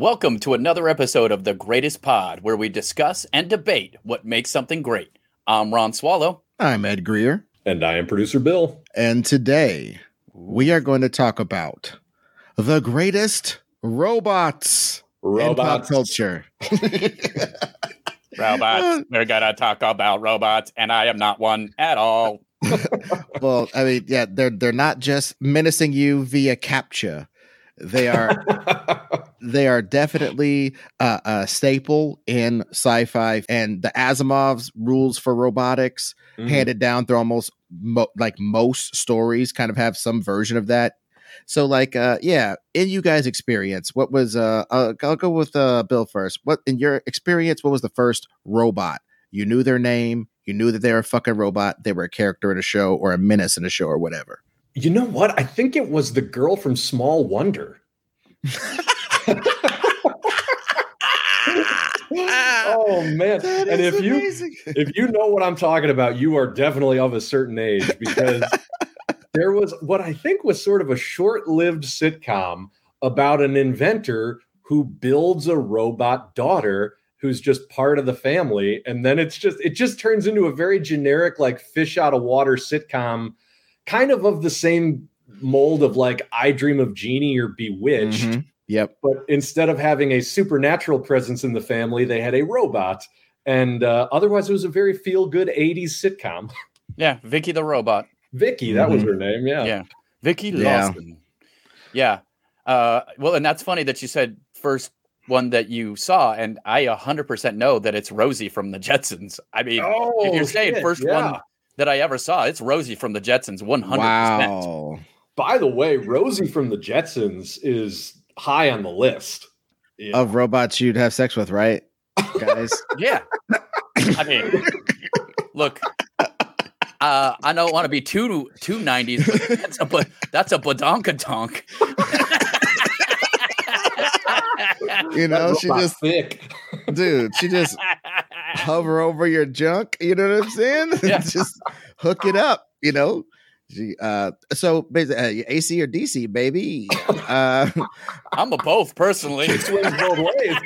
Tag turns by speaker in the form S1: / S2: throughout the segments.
S1: Welcome to another episode of The Greatest Pod, where we discuss and debate what makes something great. I'm Ron Swallow.
S2: I'm Ed Greer.
S3: And I am producer Bill.
S2: And today we are going to talk about the greatest robots, in pop
S3: Robots.
S2: culture.
S1: Robots. We're going to talk about robots, and I am not one at all.
S2: well, I mean, yeah, they're they're not just menacing you via captcha. They are they are definitely uh, a staple in sci-fi, and the Asimov's rules for robotics
S3: Mhm.
S2: handed down through almost mo- like most stories kind of have some version of that so like uh yeah in you guys experience what was uh, uh i'll go with uh bill first what in your experience what was the first robot you knew their name you knew that they were a fucking robot they were a character in a show or a menace in a show or whatever
S3: You know what? I think it was the girl from Small Wonder. oh man!
S2: That
S3: and if you if you know what I'm talking about, you are definitely of a certain age because there was what I think was sort of a short-lived sitcom about an inventor who builds a robot daughter who's just part of the family and then it's just it just turns into a very generic like fish out of water sitcom kind of of the same mold of like I Dream of Jeannie or Bewitched
S2: Mhm. yep
S3: but instead of having a supernatural presence in the family, they had a robot. And uh, otherwise, it was a very feel good 80s sitcom.
S1: Yeah, Vicki the robot.
S3: Vicki, that was
S2: Mhm.
S3: her name. Yeah.
S1: Yeah. Vicki
S2: Yeah.
S1: Lawson. Yeah. Uh, well, and that's funny that you said first one that you saw, and I 100% know that it's Rosie from the Jetsons. I mean, if you're saying
S3: Oh, shit,
S1: first
S3: yeah.
S1: one that I ever saw, it's Rosie from the Jetsons 100%.
S2: wow
S3: By the way, Rosie from the Jetsons is high on the list. Yeah.
S2: of robots you'd have sex with right guys
S1: Yeah. I mean, look, uh, I don't want to be too too 90s, but that's a ba- that's a badonkadonk.
S2: you know she just
S3: thick.
S2: dude she just hover over your junk. You know what I'm saying?
S1: Yeah.
S2: Just hook it up. You know. She, uh, so basically, uh, AC or DC, baby. Uh,
S1: I'm a both personally.
S3: Both ways.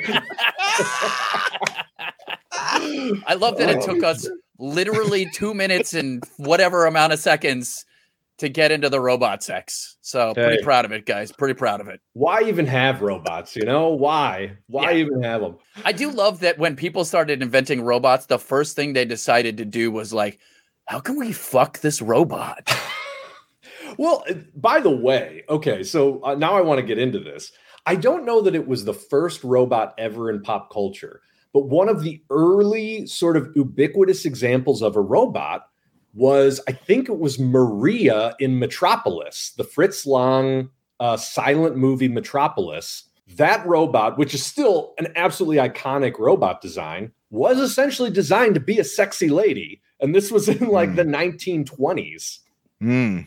S1: I love that it took us literally two minutes and whatever amount of seconds to get into the robot sex. So pretty proud of it, guys. Pretty proud of it.
S3: Why even have robots? You know why? Why
S1: Yeah.
S3: even have them?
S1: I do love that when people started inventing robots, the first thing they decided to do was like, how can we fuck this robot?
S3: Well, uh, by the way, okay, so uh, now I want to get into this. I don't know that it was the first robot ever in pop culture, but one of the early sort of ubiquitous examples of a robot was, I think it was Maria in Metropolis, the Fritz Lang uh, silent movie Metropolis. That robot, which is still an absolutely iconic robot design, was essentially designed to be a sexy lady. And this was in like
S2: Hmm.
S3: the 1920s.
S2: hmm.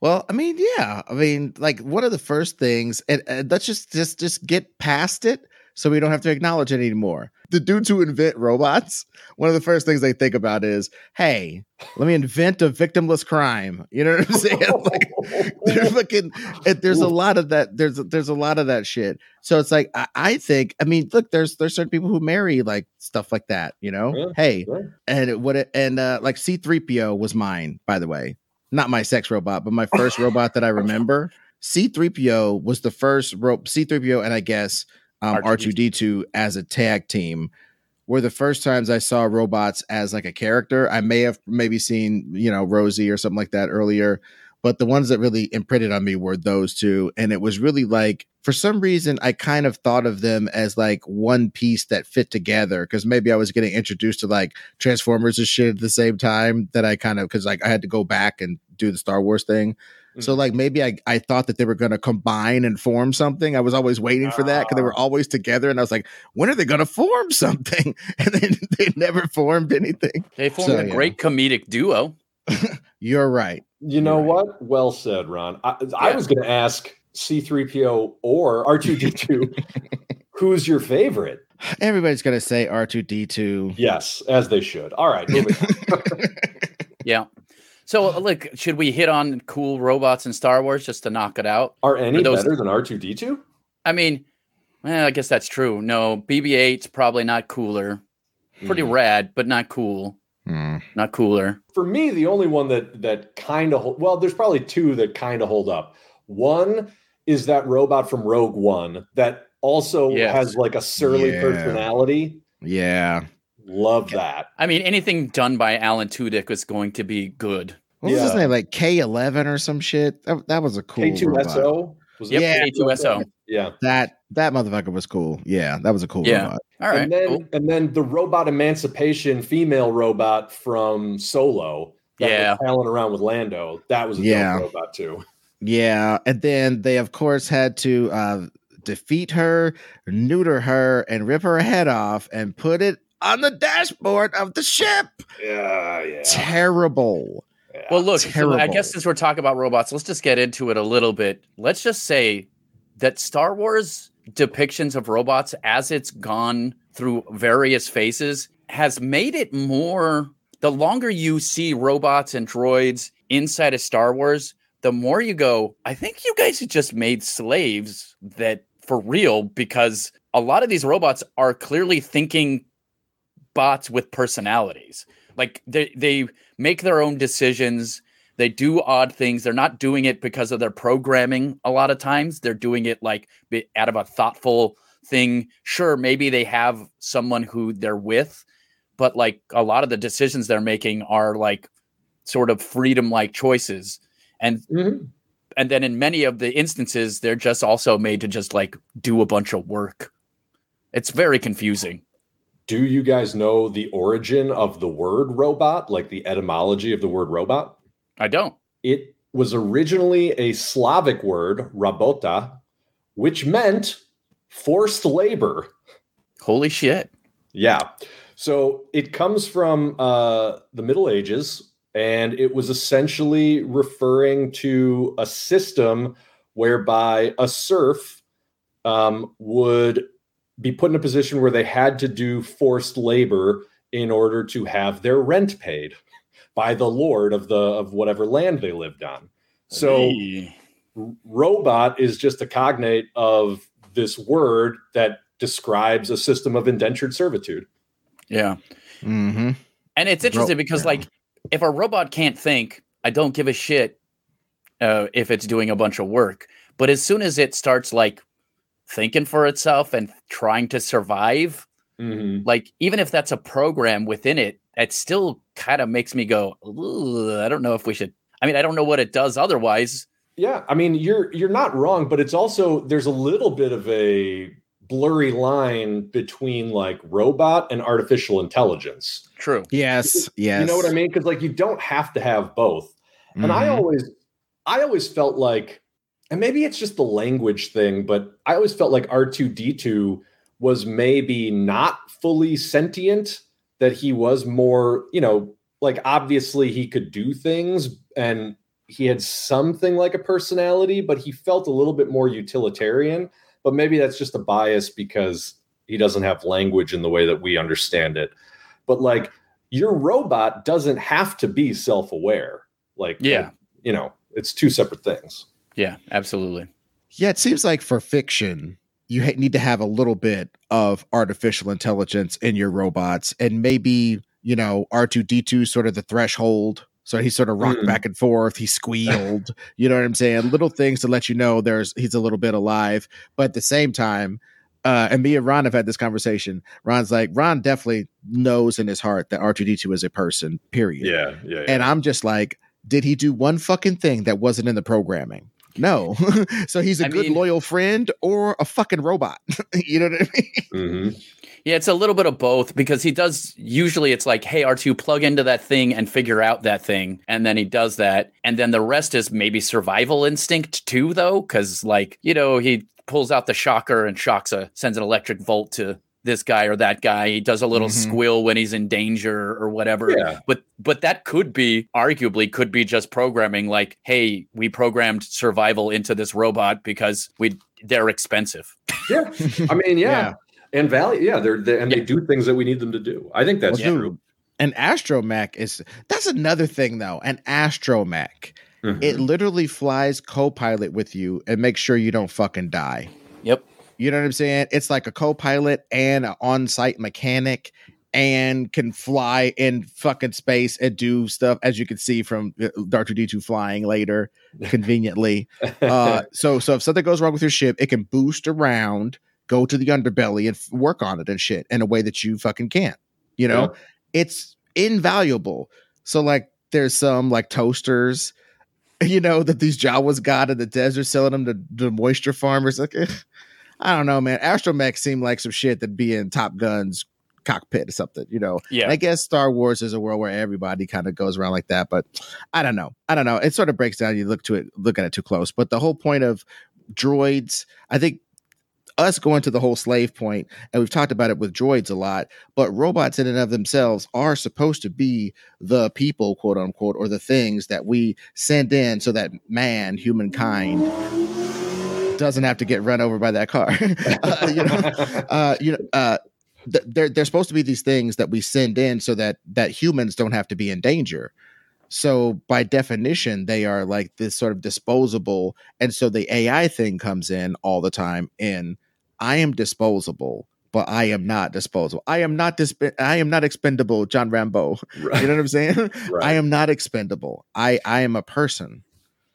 S2: Well, I mean, yeah. I mean, like one of the first things, and, and let's just just just get past it, so we don't have to acknowledge it anymore. The dudes who invent robots, one of the first things they think about is, "Hey, let me invent a victimless crime." You know what I'm saying? like, they're fucking there's a lot of that there's there's a lot of that shit so it's like I, I think i mean look there's there's certain people who marry like stuff like that you know
S3: Yeah,
S2: hey
S3: yeah.
S2: and it, what it, and uh like c3po was mine by the way not my sex robot but my first robot that i remember c3po was the first ro- c3po and i guess um,
S1: R2D2.
S2: r2d2 as a tag team were the first times I saw robots as like a character. I may have maybe seen, you know, Rosie or something like that earlier, but the ones that really imprinted on me were those two. And it was really like, for some reason, I kind of thought of them as like one piece that fit together because maybe I was getting introduced to like Transformers and shit at the same time that I kind of, because like I had to go back and do the Star Wars thing. So
S3: Mm-hmm.
S2: like maybe I, I thought that they were going to combine and form something. I was always waiting for that because they were
S3: Ah.
S2: always together, and I was like, when are they going to form something? And then they never formed anything.
S1: They formed
S2: So,
S1: a
S2: yeah.
S1: great comedic duo.
S2: You're right.
S3: You know
S2: You're right.
S3: what? Well said, Ron. I, I was going to ask C3PO or R2D2, who's your favorite?
S2: Everybody's going to say R two D two.
S3: Yes, as they should. All right. moving on.
S1: Yeah. So, uh, look, should we hit on cool robots in Star Wars just to knock it out?
S3: Are any
S1: those-
S3: better than R2D2?
S1: I mean, Well, I guess that's true. No, BB-8's probably not cooler. Pretty
S3: Mhm.
S1: rad, but not cool.
S2: Hmm.
S1: Not cooler.
S3: For me, the only one that that kind of well, there's probably two that kind of hold up. One is that robot from Rogue One that also
S1: Yes.
S3: has like a surly
S2: Yeah.
S3: personality.
S2: Yeah.
S3: Love that.
S1: I mean, anything done by Alan Tudyk is going to be good.
S2: What was his name? Like K11 or some shit? That, that was a cool robot.
S3: K2SO. Was
S1: Yep,
S2: Yeah.
S1: K2SO.
S3: Yeah.
S2: That that motherfucker was cool. Yeah, that was a cool
S1: Yeah.
S2: robot.
S1: All right.
S3: and then
S1: cool.
S3: and then the robot emancipation female robot from Solo. That
S1: Yeah.
S3: was palling around with Lando. That was a
S2: Yeah.
S3: dope robot too.
S2: Yeah, and then they of course had to uh, defeat her, neuter her, and rip her head off and put it on the dashboard of the ship.
S3: Yeah, yeah.
S2: Terrible.
S3: yeah.
S1: Well, look, so I guess since we're talking about robots, let's just get into it a little bit. Let's just say that Star Wars depictions of robots as it's gone through various phases has made it more the longer you see robots and droids inside of Star Wars, the more you go, I think you guys have just made slaves that for real because a lot of these robots are clearly thinking bots with personalities. Like they they make their own decisions. They do odd things. They're not doing it because of their programming a lot of times. They're doing it like out of a thoughtful thing. Sure, maybe they have someone who they're with, but like a lot of the decisions they're making are like sort of freedom like choices. And
S3: Mhm.
S1: and then in many of the instances they're just also made to just like do a bunch of work. It's very confusing.
S3: Do you guys know the origin of the word robot, like the etymology of the word robot?
S1: I don't.
S3: It was originally a Slavic word, rabota, which meant forced labor.
S1: Holy shit.
S3: Yeah. So it comes from uh, the Middle Ages, and it was essentially referring to a system whereby a serf um, would be put in a position where they had to do forced labor in order to have their rent paid by the lord of the of whatever land they lived on. So
S1: Hey.
S3: robot is just a cognate of this word that describes a system of indentured servitude.
S1: yeah.
S2: Mm-hmm.
S1: And it's interesting because,
S2: yeah.
S1: like, if a robot can't think, I don't give a shit uh, if it's doing a bunch of work. But as soon as it starts, like, thinking for itself and trying to survive, like, even if that's a program within it, it still kind of makes me go, I don't know if we should. I mean, I don't know what it does otherwise.
S3: Yeah, I mean you're you're not wrong, but it's also there's a little bit of a blurry line between like robot and artificial intelligence.
S1: True.
S2: Yes, yes.
S3: You know what I mean? Because like you don't have to have both. And I
S2: Mhm.
S3: always I always felt like and maybe it's just the language thing, but I always felt like R2D2 was maybe not fully sentient, that he was more, you know, like obviously he could do things and he had something like a personality, but he felt a little bit more utilitarian. But maybe that's just a bias because he doesn't have language in the way that we understand it. But like your robot doesn't have to be self-aware. Like,
S1: Yeah.
S3: you know, it's two separate things.
S1: Yeah, absolutely.
S2: Yeah, it seems like for fiction, you ha- need to have a little bit of artificial intelligence in your robots, and maybe you know R two D two sort of the threshold. So he sort of rocked
S3: Mm.
S2: back and forth. He squealed. you know what I'm saying? Little things to let you know there's he's a little bit alive. But at the same time, uh, and me and Ron have had this conversation. Ron's like Ron definitely knows in his heart that R two D two is a person. Period.
S3: Yeah, yeah.
S2: And I'm just like, did he do one fucking thing that wasn't in the programming? No. so he's a
S1: I
S2: good
S1: mean-
S2: loyal friend or a fucking robot. you know what I mean?
S3: Mhm.
S1: Yeah, it's a little bit of both because he does usually it's like, hey, R2, plug into that thing and figure out that thing. And then he does that. And then the rest is maybe survival instinct too, though, because like, you know, he pulls out the shocker and shocks a sends an electric volt to this guy or that guy. He does a little
S2: Mhm.
S1: squill when he's in danger or whatever.
S3: Yeah.
S1: But but that could be arguably could be just programming like, hey, we programmed survival into this robot because we they're expensive.
S3: Yeah. I mean, yeah.
S2: Yeah.
S3: And value, yeah, they're, they and they do things that we need them to do. I think that's
S2: Well,
S3: true.
S2: An astromech is that's another thing though. An astromech.
S3: Mhm.
S2: It literally flies co-pilot with you and makes sure you don't fucking die.
S1: Yep.
S2: You know what I'm saying? It's like a co-pilot and an on-site mechanic and can fly in fucking space and do stuff as you can see from uh, R2D2 flying later conveniently. uh, so so if something goes wrong with your ship, it can boost around, go to the underbelly and f- work on it and shit in a way that you fucking can't. You know,
S3: Yeah.
S2: it's invaluable. So like there's some like toasters, you know, that these Jawas got in the desert selling them to, to moisture farmers. Like, eh, I don't know, man. Astromech seemed like some shit that'd be in Top Gun's cockpit or something, you know.
S1: Yeah.
S2: I guess Star Wars is a world where everybody kind of goes around like that, but I don't know. I don't know. It sort of breaks down. You look to it, look at it too close. But the whole point of droids, I think us going to the whole slave point, and we've talked about it with droids a lot, but robots in and of themselves are supposed to be the people, quote unquote, or the things that we send in so that man, humankind, doesn't have to get run over by that car. Uh, you know, uh, you know, uh, th- they're they're supposed to be these things that we send in so that that humans don't have to be in danger. So by definition, they are like this sort of disposable, and so the AI thing comes in all the time. In I am disposable, but I am not disposable. I am not disp- I am not expendable. John Rambo.
S3: Right.
S2: You know what I'm saying?
S3: Right.
S2: I am not expendable. I I am a person.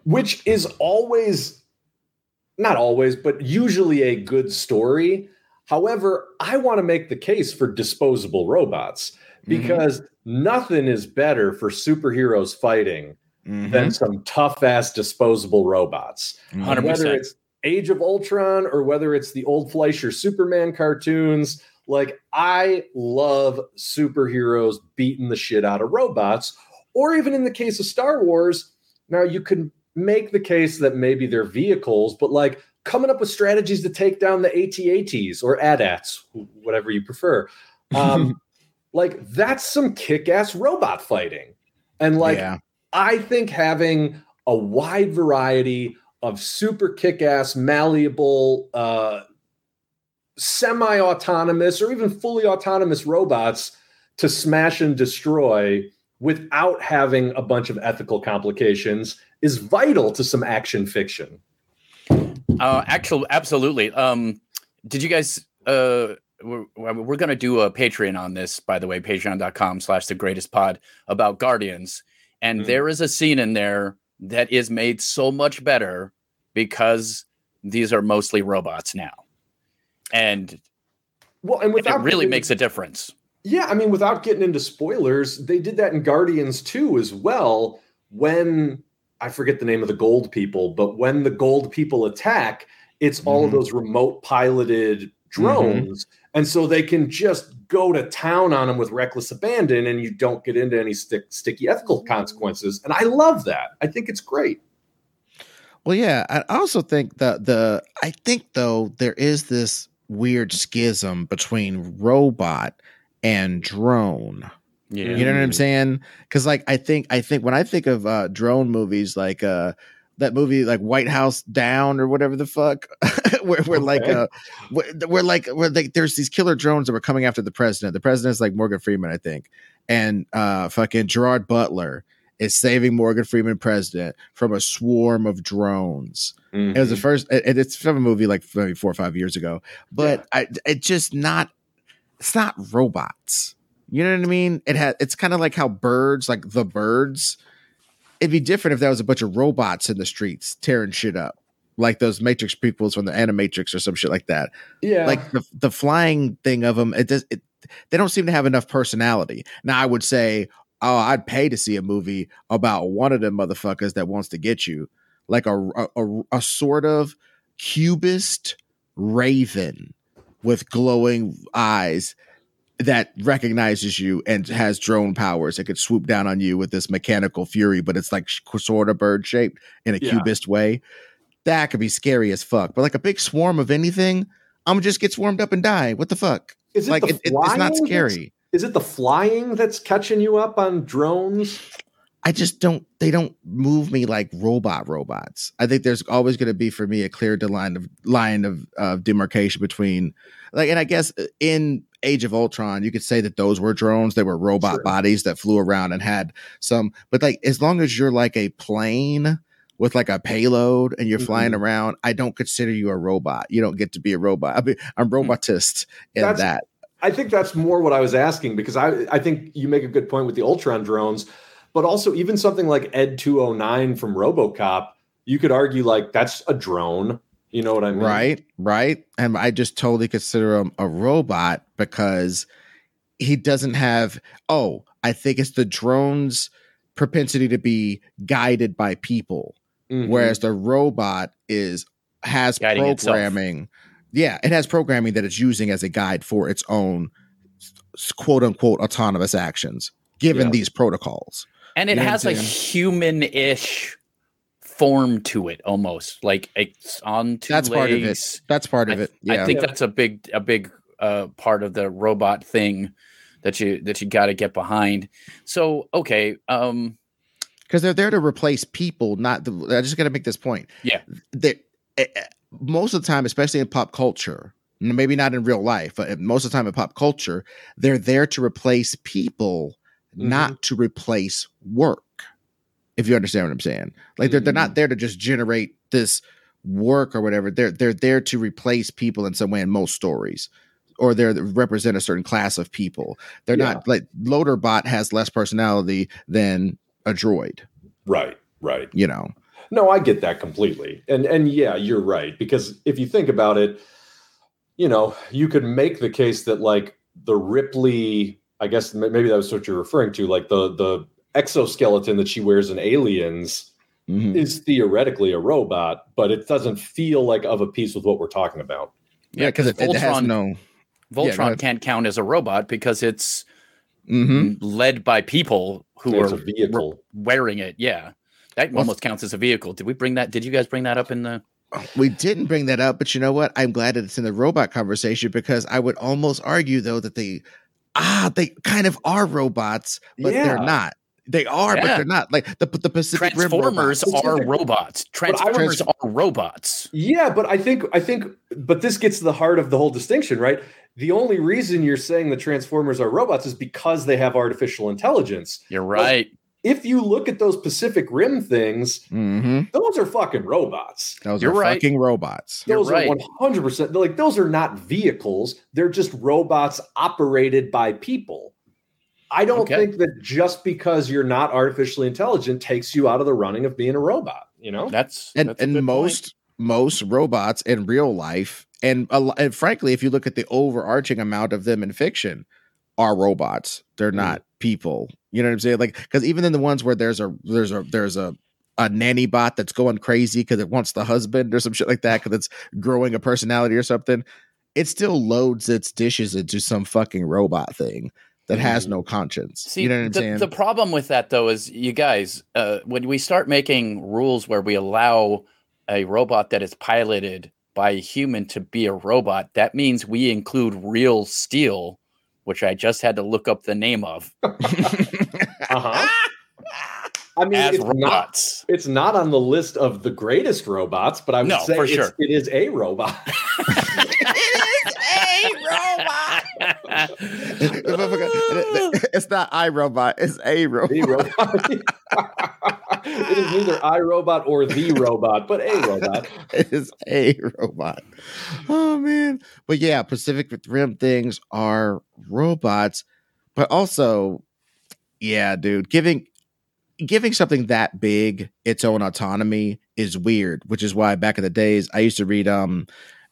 S3: which is always not always but usually a good story however i want to make the case for disposable robots because nothing is better for superheroes fighting
S2: Mhm.
S3: than some tough ass disposable robots
S2: Mhm.
S1: 100%.
S3: whether it's age of ultron or whether it's the old fleischer superman cartoons like i love superheroes beating the shit out of robots or even in the case of star wars now you can make the case that maybe they're vehicles but like coming up with strategies to take down the AT-ATs or AT-ATs, whatever you prefer. Um, like that's some kick-ass robot fighting. And like
S2: yeah.
S3: I think having a wide variety of super kick-ass, malleable, uh, semi-autonomous, or even fully autonomous robots to smash and destroy without having a bunch of ethical complications is vital to some action fiction.
S1: Uh, actually, absolutely. Um, did you guys? Uh, we're, we're going to do a Patreon on this, by the way, patreon.com slash the greatest pod about Guardians. And
S3: Mm.
S1: there is a scene in there that is made so much better because these are mostly robots now. And
S3: Well, and without it
S1: really
S3: getting-
S1: makes a difference.
S3: Yeah, I mean, without getting into spoilers, they did that in Guardians 2 as well. When I forget the name of the gold people, but when the gold people attack, it's all of
S2: Mhm.
S3: those remote piloted drones. And so they can just go to town on them with reckless abandon, and you don't get into any stick, sticky ethical consequences. And I love that. I think it's great.
S2: Well, yeah, I also think that the I think though there is this weird schism between robot and drone.
S1: Yeah.
S2: You know what I'm
S3: Mhm.
S2: saying? Because like I think I think when I think of uh drone movies, like uh that movie like White House Down or whatever the fuck, where we're like
S3: Okay.
S2: uh we're, we're like we're like there's these killer drones that were coming after the president. The president's like Morgan Freeman, I think, and uh fucking Gerard Butler is saving Morgan Freeman president from a swarm of drones. It was the
S3: Mhm.
S2: first, and it's from a movie like maybe four or five years ago. But I, it just not, it's not robots. You know what I mean? It had It's kind of like how birds, like the birds. It'd be different if there was a bunch of robots in the streets tearing shit up, like those Matrix prequels from the Animatrix or some shit like that.
S3: yeah.
S2: Like the the flying thing of them, it does. It, they don't seem to have enough personality. Now I would say, oh, I'd pay to see a movie about one of them motherfuckers that wants to get you, like a a, a, a sort of cubist raven with glowing eyes that recognizes you and has drone powers. It could swoop down on you with this mechanical fury, but it's like sort of bird shaped in a
S3: Yeah.
S2: cubist way. That could be scary as fuck. But like a big swarm of anything, I'm gonna just get swarmed up and die. What the fuck?
S3: is it
S2: like it, it- it's not scary.
S3: Is it the flying that's catching you up on drones?
S2: I just don't. They don't move me like robot robots. I think there's always going to be for me a clear line of line of uh, demarcation between, like, and I guess uh, in Age of Ultron, you could say that those were drones. They were robot
S3: Sure.
S2: bodies that flew around and had some. But like, as long as you're like a plane with like a payload and you're flying
S3: Mhm.
S2: around, I don't consider you a robot. You don't get to be a robot. I mean, I'm robotist in
S3: That's-
S2: that.
S3: I think that's more what I was asking because I I think you make a good point with the Ultron drones, but also even something like Ed 209 from RoboCop, you could argue like that's a drone. You know what I mean?
S2: Right, right. And I just totally consider him a robot because he doesn't have. Oh, I think it's the drone's propensity to be guided by people,
S3: Mhm.
S2: whereas the robot is has
S1: Guiding itself.
S2: programming. Yeah, it has programming that it's using as a guide for its own quote unquote autonomous actions, given
S3: Yeah.
S2: these protocols.
S1: And it
S2: You
S1: has a
S2: I'm saying?
S1: human-ish form to it almost like it's on two
S2: That's part of it. That's part
S1: I,
S2: of it. Yeah.
S1: I think
S3: Yeah.
S1: that's a big a big uh, part of the robot thing that you that you got to get behind. So okay, um,
S2: because they're there to replace people, not the. I just got to make this point.
S1: Yeah.
S2: that eh, eh, most of the time, especially in pop culture, maybe not in real life, but most of the time in pop culture, they're there to replace people, not mm-hmm. to replace work. If you understand what I'm saying, like they're they're not mm-hmm. there to just generate this work or whatever. They're they're there to replace people in some way in most stories. Or they represent a certain class of people. They're
S3: Yeah.
S2: not like Loaderbot has less personality than a droid
S3: Right, right.
S2: you know
S3: No, I get that completely. And and yeah, you're right because if you think about it, you know, you could make the case that like the Ripley, I guess maybe that was what you're referring to, like the the exoskeleton that she wears in Aliens
S2: Mhm.
S3: is theoretically a robot, but it doesn't feel like of a piece with what we're talking about.
S2: yeah because it, it has
S1: Voltron-
S2: no go
S1: Voltron
S2: ahead.
S1: can't count as a robot because it's
S2: Mhm.
S1: led by people who
S3: It's
S1: are
S3: a vehicle.
S1: wearing it. Yeah, that
S2: Well-
S1: almost counts as a vehicle. Did we bring that? Did you guys bring that up in the?
S2: we didn't bring that up but you know what i'm glad that it's in the robot conversation because i would almost argue though that they ah they kind of are robots but they're not they are but they're not like the, the pacific Rim
S1: Transformers
S2: robots.
S1: are robots. Transformers
S2: was-
S1: are robots.
S3: Yeah, but I think I think but this gets to the heart of the whole distinction, right? The only reason you're saying the Transformers are robots is because they have artificial intelligence.
S1: You're right.
S3: If you look at those Pacific Rim things,
S2: Mhm.
S3: those are fucking robots.
S2: those
S1: You're
S2: are
S1: right.
S2: fucking robots
S1: You're
S3: Those
S1: right.
S3: are one hundred percent like those are not vehicles. They're just robots operated by people. I don't
S1: Okay.
S3: think that just because you're not artificially intelligent takes you out of the running of being a robot. You know,
S1: That's
S2: and
S1: that's
S2: and
S1: good
S2: most most robots in real life and, and frankly if you look at the overarching amount of them in fiction are robots they're
S3: Mhm.
S2: not people you know what i'm saying? Like because even in the ones where there's a there's a there's a a nanny bot that's going crazy because it wants the husband or some shit like that because it's growing a personality or something it still loads its dishes into some fucking robot thing that has
S3: Mhm.
S2: no conscience.
S1: See,
S2: you know what i'm
S1: the,
S2: saying?
S1: the problem with that though is you guys, uh, when we start making rules where we allow a robot that is piloted by a human to be a robot, that means we include real steel, which I just had to look up the name of,
S3: uh-huh. I mean,
S1: as
S3: it's not
S1: robots.
S3: It's not on the list of the greatest robots, but I would
S1: No,
S3: say
S1: for
S3: it's-
S1: sure.
S3: it is a robot.
S2: it's not iRobot, it's a robot.
S3: the robot. it is neither iRobot or the robot, but a robot.
S2: It is a robot. Oh man. But yeah, Pacific Rim things are robots, but also, yeah, dude, giving giving something that big its own autonomy is weird, which is why back in the days I used to read um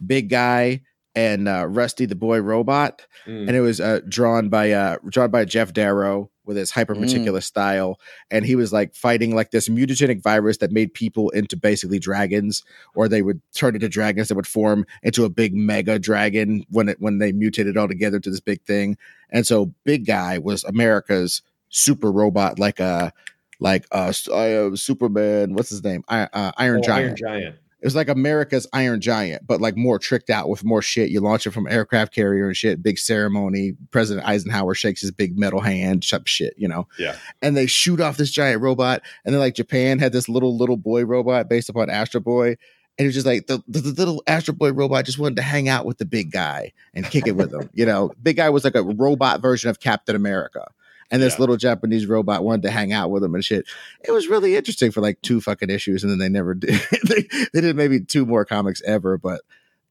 S2: Big Guy and uh, Rusty the Boy Robot
S3: Mm.
S2: and it was uh, drawn by uh, drawn by Geof Darrow with his hyper meticulous style, and he was like fighting like this mutagenic virus that made people into basically dragons, or they would turn into dragons that would form into a big mega dragon when it when they mutated all together to this big thing. And so, Big Guy was America's super robot, like a like uh, uh Superman. What's his name? I, uh, Iron
S3: Oh,
S2: Giant.
S3: Iron Giant.
S2: It was like America's Iron Giant, but like more tricked out with more shit. You launch it from aircraft carrier and shit, big ceremony. President Eisenhower shakes his big metal hand, type shit, you know.
S3: Yeah.
S2: And they shoot off this giant robot, and then like Japan had this little little boy robot based upon Astro Boy, and it was just like the, the, the little Astro Boy robot just wanted to hang out with the big guy and kick it with him. You know, big guy was like a robot version of Captain America. And this
S3: Yeah.
S2: little Japanese robot wanted to hang out with him and shit. It was really interesting for like two fucking issues, and then they never did. they, they did maybe two more comics ever, but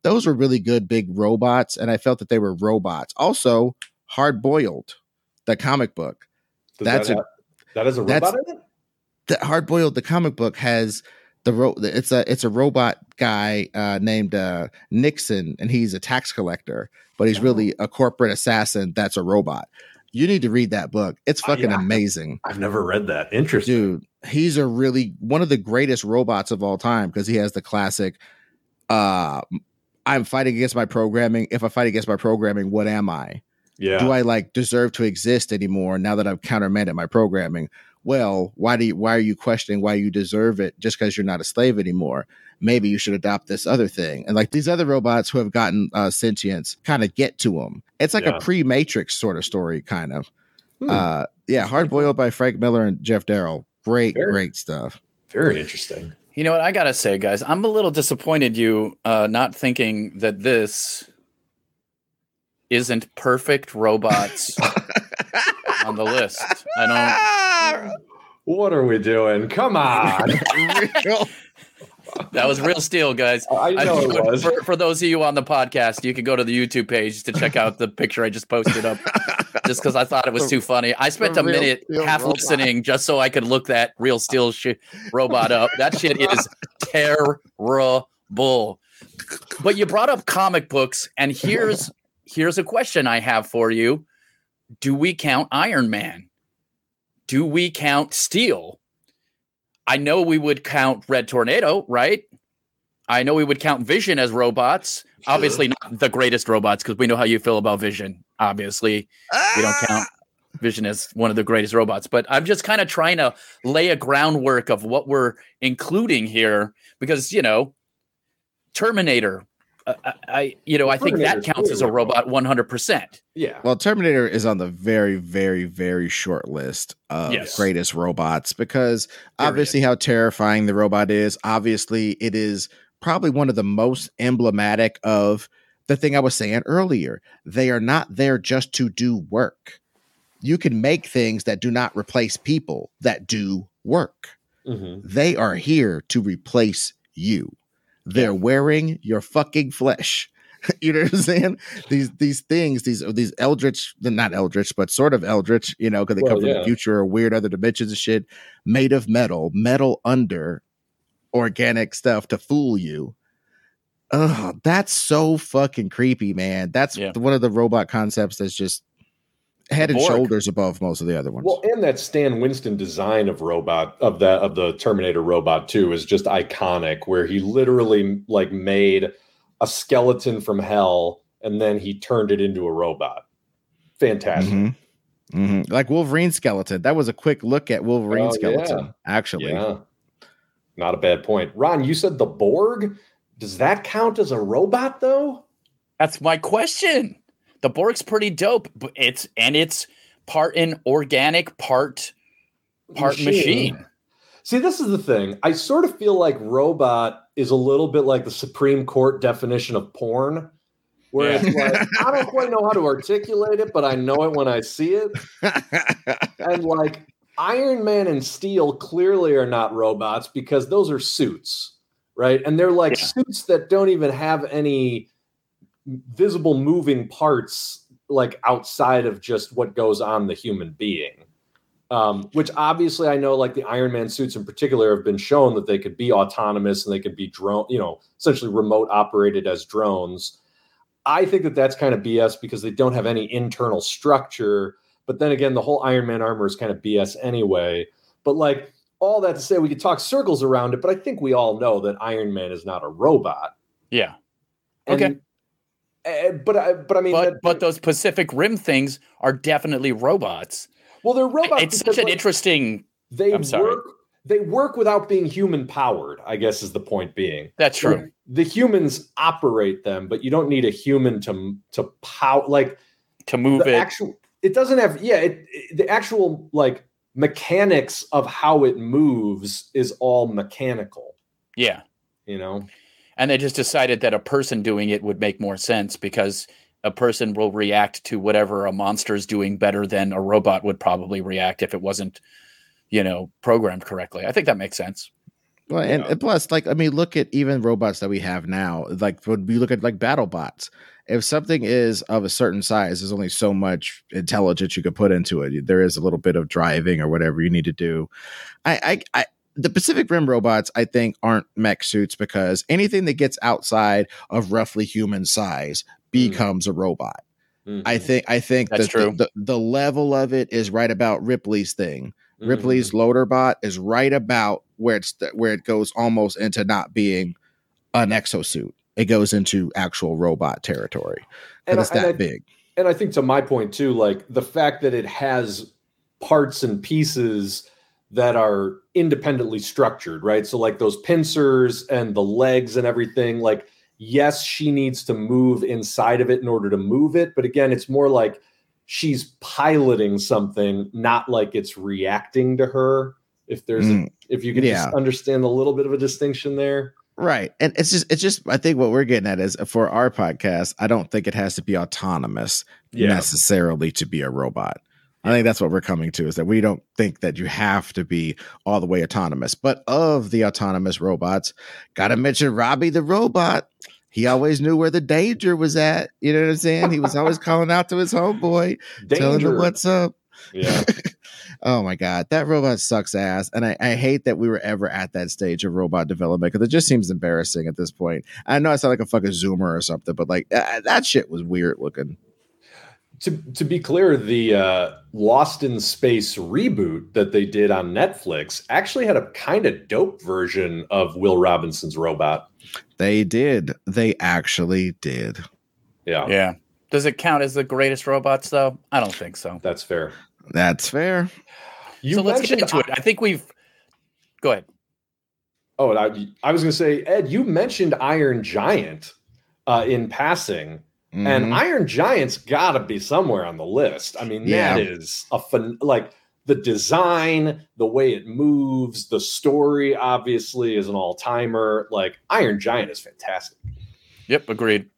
S2: those were really good big robots, and I felt that they were robots. Also, Hard Boiled, the comic book.
S3: Does
S2: That's
S3: that,
S2: a-
S3: that is a robot in it?
S2: the hard boiled the comic book has the ro- it's a it's a robot guy uh named uh Nixon and he's a tax collector but he's really a corporate assassin that's a robot you need to read that book it's
S3: Uh,
S2: fucking
S3: yeah.
S2: amazing
S3: I've never read that. Interesting.
S2: dude he's a really one of the greatest robots of all time because he has the classic uh i'm fighting against my programming if i fight against my programming what am i
S3: yeah.
S2: do I like deserve to exist anymore now that I've countermanded my programming? Well, why do you, why are you questioning why you deserve it just because you're not a slave anymore? Maybe you should adopt this other thing. And like these other robots who have gotten uh, sentience kind of get to them. It's like
S3: Yeah.
S2: a pre-Matrix sort of story, kind of.
S3: Hmm.
S2: Uh, yeah, Hard Boiled by Frank Miller and Geof Darrow. Great,
S3: Very-
S2: great stuff.
S3: Very interesting.
S1: You know what I gotta say, guys? I'm a little disappointed you uh, not thinking that this isn't perfect robots on the list. I don't.
S3: What are we doing? Come on.
S1: That was real steel, guys.
S3: I know it was.
S1: For, for those of you on the podcast, you can go to the YouTube page to check out the picture I just posted up. just because I thought it was too funny. I spent
S2: The
S1: a minute half
S2: robot.
S1: listening just so I could look that real steel shit robot up. That shit is terrible. But you brought up comic books, and here's here's a question I have for you: Do we count Iron Man? Do we count Steel? I know we would count Red Tornado, right? I know we would count Vision as robots. Obviously, not the greatest robots because we know how you feel about Vision. Obviously, we don't count ah! Vision as one of the greatest robots. But I'm just kind of trying to lay a groundwork of what we're including here because you know, Terminator. I, I, you know, I think that counts as a
S3: robot.
S1: robot 100. percent
S3: Yeah.
S2: Well, Terminator is on the very, very, very short list of
S1: Yes.
S2: greatest robots because
S1: Period.
S2: obviously how terrifying the robot is. Obviously, it is probably one of the most emblematic of the thing I was saying earlier. They are not there just to do work. You can make things that do not replace people that do work.
S3: Mhm.
S2: They are here to replace you. They're wearing your fucking flesh. you know what I'm saying? These these things, these these eldritch, not eldritch, but sort of eldritch, you know, because they
S3: Well,
S2: come from
S3: yeah.
S2: the future or weird other dimensions and shit, made of metal, metal under organic stuff to fool you. Oh, that's so fucking creepy, man. That's
S1: Yeah.
S2: one of the robot concepts that's just head and
S1: Borg.
S2: shoulders above most of the other ones.
S3: Well, and that Stan Winston design of robot of the of the Terminator robot too is just iconic. Where he literally like made a skeleton from hell and then he turned it into a robot. Fantastic.
S2: Mhm. Mhm. Like Wolverine skeleton. That was a quick look at Wolverine
S3: Oh,
S2: skeleton,
S3: yeah.
S2: actually.
S3: Yeah. Not a bad point. Ron, you said the Borg. Does that count as a robot though?
S1: That's my question. The Borg's pretty dope, but it's and it's part in organic, part part machine.
S3: See, this is the thing. I sort of feel like robot is a little bit like the Supreme Court definition of porn, where it's like I don't quite know how to articulate it, but I know it when I see it. And like Iron Man and Steel clearly are not robots because those are suits, right? And they're like
S1: Yeah.
S3: suits that don't even have any visible moving parts like outside of just what goes on the human being. Um, which obviously I know like the Iron Man suits in particular have been shown that they could be autonomous and they could be drone, you know, essentially remote operated as drones. I think that that's kind of BS because they don't have any internal structure. But then again, the whole Iron Man armor is kind of BS anyway. But like all that to say, we could talk circles around it, but I think we all know that Iron Man is not a robot.
S1: Yeah.
S3: And-
S1: Okay.
S3: eh, but I, but I mean,
S1: But
S3: that-
S1: but those Pacific Rim things are definitely robots.
S3: well, they're robots.
S1: it's such an
S3: like,
S1: interesting
S3: They
S1: I'm sorry.
S3: work. They work without being human powered. I guess is the point being.
S1: that's true.
S3: Like, the humans operate them, but you don't need a human to to power. Like
S1: To move
S3: the
S1: it.
S3: actual, it doesn't have. Yeah, it, it- the actual like mechanics of how it moves is all mechanical.
S1: yeah.
S3: You know.
S1: And they just decided that a person doing it would make more sense because a person will react to whatever a monster is doing better than a robot would probably react if it wasn't, you know, programmed correctly. I think that makes sense.
S2: Well, and, and plus, like, I mean, look at even robots that we have now. Like, when we look at like battle bots, if something is of a certain size, there's only so much intelligence you could put into it. There is a little bit of driving or whatever you need to do. I, I, I the Pacific Rim robots, I think, aren't mech suits because anything that gets outside of roughly human size mm. becomes mm. a robot. Mm-hmm. I think I think
S1: that's
S2: the,
S1: true.
S2: The, the, the level of it is right about Ripley's thing. Mm-hmm. Ripley's loader bot is right about where it's where it goes almost into not being an exosuit. It goes into actual robot territory. And it's that
S3: I,
S2: big.
S3: And I think to my point too, like the fact that it has parts and pieces that are independently structured, right? So like those pincers and the legs and everything, like yes, she needs to move inside of it in order to move it, but again, it's more like she's piloting something, not like it's reacting to her. If there's mm, a, if you can yeah. just understand a little bit of a distinction there.
S2: Right. And it's just it's just I think what we're getting at is for our podcast, I don't think it has to be autonomous yeah. necessarily to be a robot. I think that's what we're coming to is that we don't think that you have to be all the way autonomous. But of the autonomous robots, got to mention Robbie the robot. He always knew where the danger was at. You know what I'm saying? He was always calling out to his homeboy, danger. telling him what's up.
S3: Yeah.
S2: oh my god, that robot sucks ass, and I, I hate that we were ever at that stage of robot development because it just seems embarrassing at this point. I know I sound like a fucking zoomer or something, but like uh, that shit was weird looking
S3: to to be clear, the uh, Lost in Space reboot that they did on Netflix actually had a kind of dope version of Will Robinson's robot.
S2: They did. They actually did.
S3: Yeah.
S1: Yeah. Does it count as the greatest robots though? I don't think so.
S3: That's fair.
S2: That's fair.
S1: You so let's get into it. I think we've. Go ahead.
S3: Oh, I, I was going to say, Ed, you mentioned Iron Giant uh, in passing. Mm-hmm. And Iron Giant's got to be somewhere on the list. I mean, yeah. that is a fun, like the design, the way it moves, the story obviously is an all timer. Like Iron Giant is fantastic.
S1: Yep, agreed.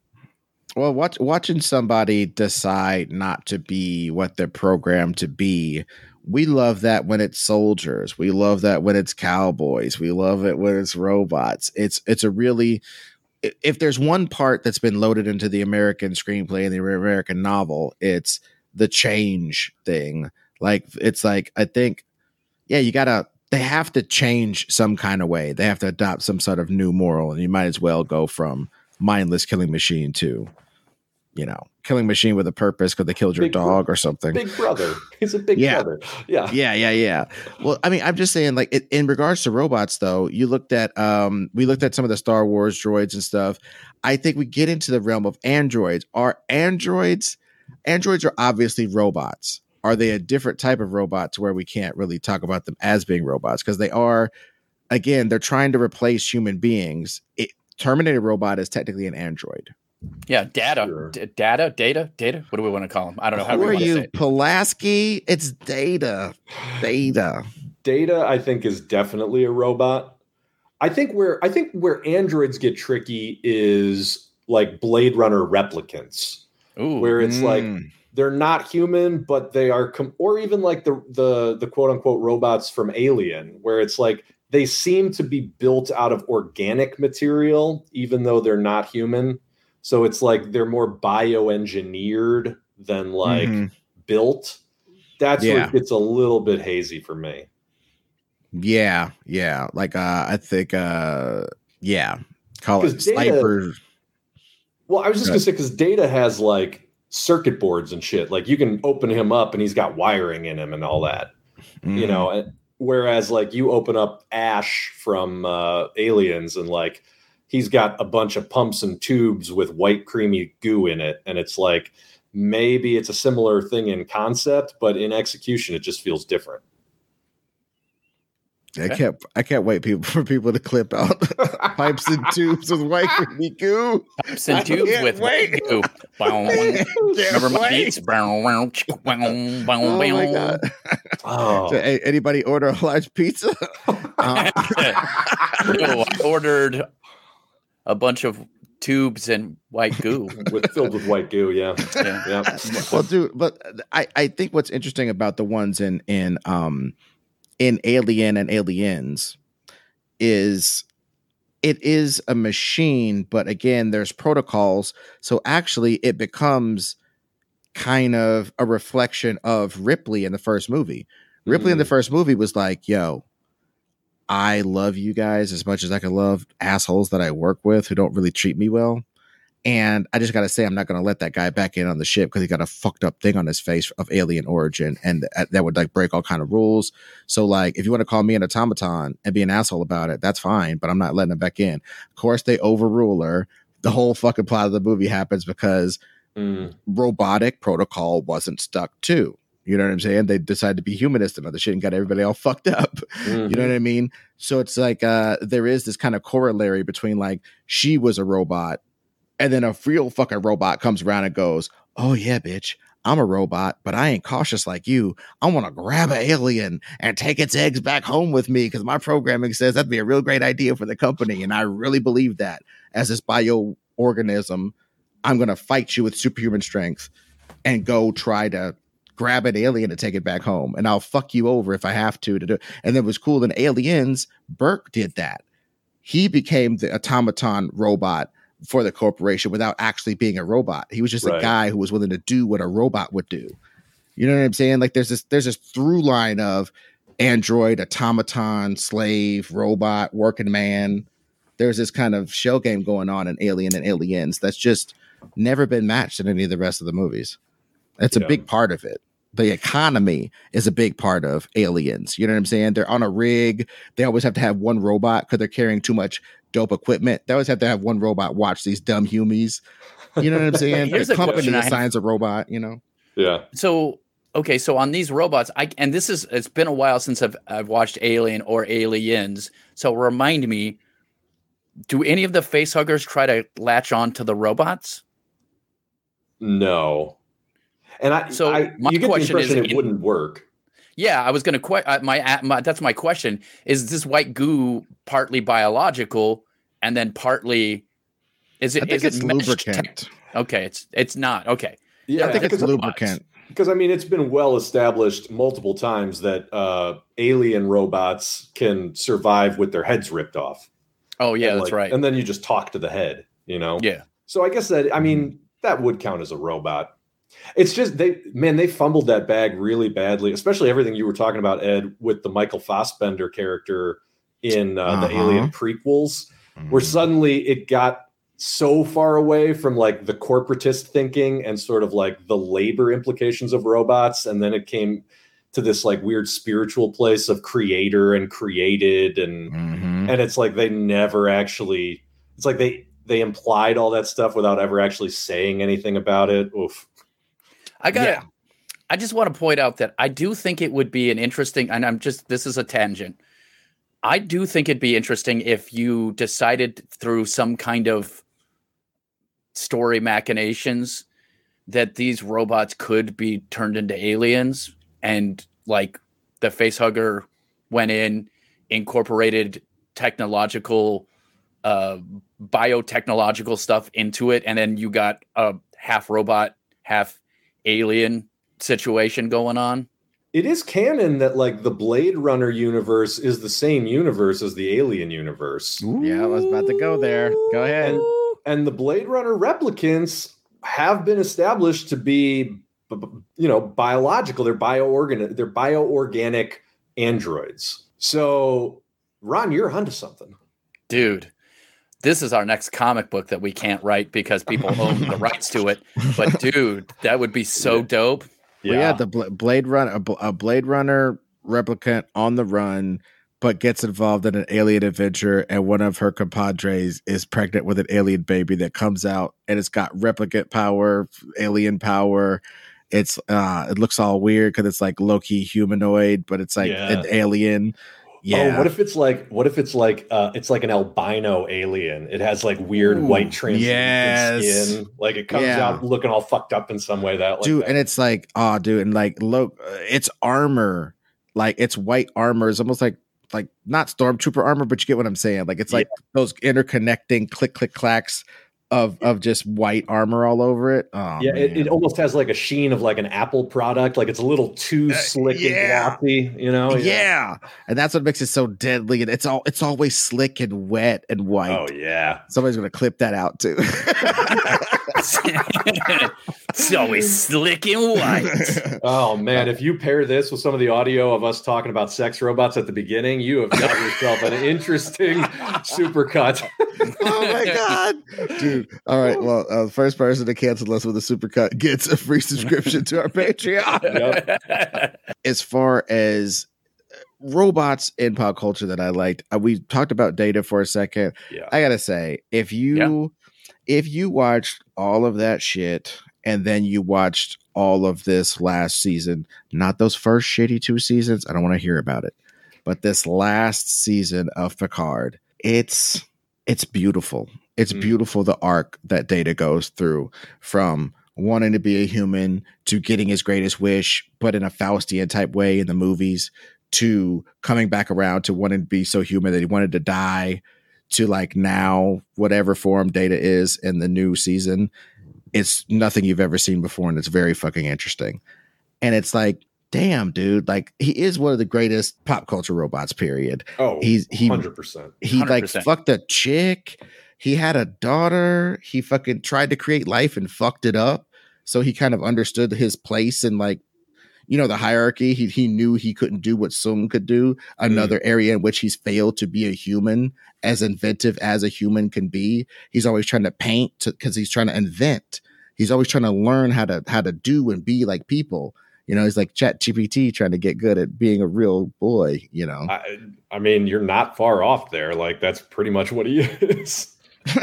S2: Well, watch, watching somebody decide not to be what they're programmed to be, we love that when it's soldiers. We love that when it's cowboys. We love it when it's robots. It's it's a really if there's one part that's been loaded into the American screenplay and the American novel, it's the change thing. Like it's like I think, yeah, you gotta. They have to change some kind of way. They have to adopt some sort of new moral, and you might as well go from mindless killing machine to you know, killing machine with a purpose because they killed your big dog
S3: bro-
S2: or something.
S3: Big brother. He's a big
S2: yeah.
S3: brother. Yeah.
S2: Yeah. Yeah. Yeah. Well, I mean, I'm just saying, like, it, in regards to robots, though, you looked at, um, we looked at some of the Star Wars droids and stuff. I think we get into the realm of androids. Are androids, androids are obviously robots. Are they a different type of robot to where we can't really talk about them as being robots? Because they are, again, they're trying to replace human beings. It, Terminator robot is technically an android.
S1: Yeah, data, sure. D- data, data, data. What do we want to call them? I don't know.
S2: How Who are you, Pulaski? It's data, data.
S3: Data, I think, is definitely a robot. I think where I think where androids get tricky is like Blade Runner replicants,
S1: Ooh,
S3: where it's mm. like they're not human, but they are, com- or even like the the the quote unquote robots from Alien, where it's like they seem to be built out of organic material, even though they're not human. So it's like they're more bioengineered than like mm-hmm. built. That's yeah. where it gets a little bit hazy for me.
S2: Yeah, yeah. Like uh I think uh yeah. Call it sniper.
S3: Well, I was just gonna say because data has like circuit boards and shit. Like you can open him up and he's got wiring in him and all that. Mm-hmm. You know, whereas like you open up Ash from uh Aliens and like he's got a bunch of pumps and tubes with white creamy goo in it and it's like maybe it's a similar thing in concept but in execution it just feels different
S2: I can't. I can't wait people for people to clip out pipes and tubes with white creamy goo.
S1: Pipes and tubes with white goo. Never mind.
S2: Oh my god! Oh. So, anybody order a large pizza?
S1: Uh, I ordered a bunch of tubes and white goo.
S3: with filled with white goo. Yeah,
S1: Yeah.
S3: yeah.
S2: well, dude, but I, I think what's interesting about the ones in in um in Alien and Aliens is it is a machine, but again, there's protocols. So actually, it becomes kind of a reflection of Ripley in the first movie. Ripley in the first movie was like, "Yo, I love you guys as much as I can love assholes that I work with who don't really treat me well." And I just got to say, I'm not going to let that guy back in on the ship because he got a fucked up thing on his face of alien origin, and that, that would like break all kind of rules. So, like, if you want to call me an automaton and be an asshole about it, that's fine, but I'm not letting him back in. Of course, they overrule her. The whole fucking plot of the movie happens because
S3: Mm.
S2: robotic protocol wasn't stuck to. You know what I'm saying? They decided to be humanist and other shit and got everybody all fucked up.
S3: Mhm.
S2: You know what I mean? So it's like uh there is this kind of corollary between like she was a robot and then a real fucking robot comes around and goes, "Oh yeah, bitch, I'm a robot, but I ain't cautious like you. I want to grab an alien and take its eggs back home with me because my programming says that'd be a real great idea for the company, and I really believe that as this bioorganism, I'm gonna fight you with superhuman strength and go try to." Grab an alien and take it back home, and I'll fuck you over if I have to. To do, and it was cool. In Aliens, Burke did that. He became the automaton robot for the corporation without actually being a robot. He was just a guy who was willing to do what a robot would do. You know what I'm saying? Like there's this there's this through line of android, automaton, slave, robot, working man. There's this kind of shell game going on in Alien and Aliens that's just never been matched in any of the rest of the movies. It's a big part of it. The economy is a big part of aliens. You know what I'm saying? They're on a rig. They always have to have one robot because they're carrying too much dope equipment. They always have to have one robot watch these dumb humies. You know what I'm saying?
S1: Here's
S2: the
S1: a
S2: company
S1: question I have.
S2: assigns a robot. You know?
S3: Yeah.
S1: So okay, so on these robots, I and this is it's been a while since I've I've watched Alien or Aliens. So remind me, do any of the facehuggers try to latch on to the robots?
S3: No. And I,
S1: So
S3: I,
S1: my
S3: you get the
S1: question is
S3: it
S1: in-
S3: wouldn't work.
S1: Yeah, I was going to que- uh, my, uh, my that's my question. Is this white goo partly biological and then partly is it
S2: I think
S1: is
S2: it's
S1: it
S2: lubricant.
S1: tech- okay, it's it's not. Okay.
S3: Yeah,
S2: I think it's
S3: because,
S2: lubricant.
S3: because I mean it's been well established multiple times that uh, alien robots can survive with their heads ripped off.
S1: Oh yeah,
S3: And,
S1: that's
S3: like-
S1: right.
S3: And then you just talk to the head, you know.
S1: Yeah.
S3: So I guess that I mean that would count as a robot. It's just they man they fumbled that bag really badly, especially everything you were talking about Ed with the Michael Fassbender character in uh, the
S2: Uh-huh.
S3: Alien prequels, where suddenly it got so far away from like the corporatist thinking and sort of like the labor implications of robots, and then it came to this like weird spiritual place of creator and created and
S2: Mhm.
S3: and it's like they never actually it's like they they implied all that stuff without ever actually saying anything about it oof
S1: I got
S2: Yeah.
S1: I just want to point out that I do think it would be an interesting and I'm just this is a tangent. I do think it'd be interesting if you decided through some kind of story machinations that these robots could be turned into aliens and like the facehugger went in incorporated technological uh biotechnological stuff into it and then you got a half robot half alien situation going on?
S3: It is canon that like the blade runner universe is the same universe as the alien universe.
S2: Yeah, I was about to go there. Go ahead.
S3: and and the blade runner replicants have been established to be b- b- you know biological. They're bioorgan they're bioorganic androids. So ron you're onto something.
S1: Dude this is our next comic book that we can't write because people own the rights to it but dude that would be so dope
S2: Well, yeah, the Bla- Blade Runner, a, Bl- a Blade Runner replicant on the run, but gets involved in an alien adventure, and one of her compadres is pregnant with an alien baby that comes out, and it's got replicant power, alien power. It's uh, it looks all weird because it's like low key humanoid, but it's like
S3: Yeah.
S2: an alien. Yeah,
S3: Oh, what if it's like what if it's like uh it's like an albino alien? It has like weird
S2: Ooh,
S3: white translucent
S2: yes.
S3: skin. Like it comes
S2: Yeah.
S3: out looking all fucked up in some way that like
S2: dude,
S3: that.
S2: and it's like, oh, dude, and like, look, uh, it's armor, like it's white armor. It's almost like, like not stormtrooper armor, but you get what I'm saying. Like it's like those interconnecting click click clacks of of just white armor all over it. Oh,
S3: yeah, it, it almost has like a sheen of like an Apple product. Like it's a little too slick
S2: Uh, yeah.
S3: and glossy, you know?
S2: yeah. and that's what makes it so deadly. And it's all it's always slick and wet and white.
S3: Oh yeah.
S2: Somebody's gonna clip that out too.
S1: it's always slick and white.
S3: Oh man, if you pair this with some of the audio of us talking about sex robots at the beginning, you have got yourself an interesting supercut.
S2: oh my god, dude! All right, well, uh, the first person to cancel us with a supercut gets a free subscription to our Patreon.
S3: Yep.
S2: as far as uh, robots in pop culture that I liked, uh, we talked about data for a second.
S3: Yeah.
S2: I gotta say, if you if you watched all of that shit and then you watched all of this last season, not those first shitty two seasons, I don't want to hear about it. But this last season of Picard, it's it's beautiful. It's
S3: Mm.
S2: beautiful the arc that Data goes through from wanting to be a human to getting his greatest wish, but in a Faustian type way in the movies, to coming back around to wanting to be so human that he wanted to die, to like now whatever form Data is in the new season. It's nothing you've ever seen before, and it's very fucking interesting. And it's like, damn, dude, like he is one of the greatest pop culture robots. Period.
S3: Oh,
S2: He's he
S3: hundred percent.
S2: he like
S1: 100%.
S2: fucked a chick. He had a daughter. He fucking tried to create life and fucked it up. So he kind of understood his place in like, you know, the hierarchy. He he knew he couldn't do what Soong could do. Another mm. area in which he's failed to be a human, as inventive as a human can be. He's always trying to paint because he's trying to invent. He's always trying to learn how to how to do and be like people. You know, he's like Chat GPT trying to get good at being a real boy. You know.
S3: I, I mean, you're not far off there. Like that's pretty much what he is.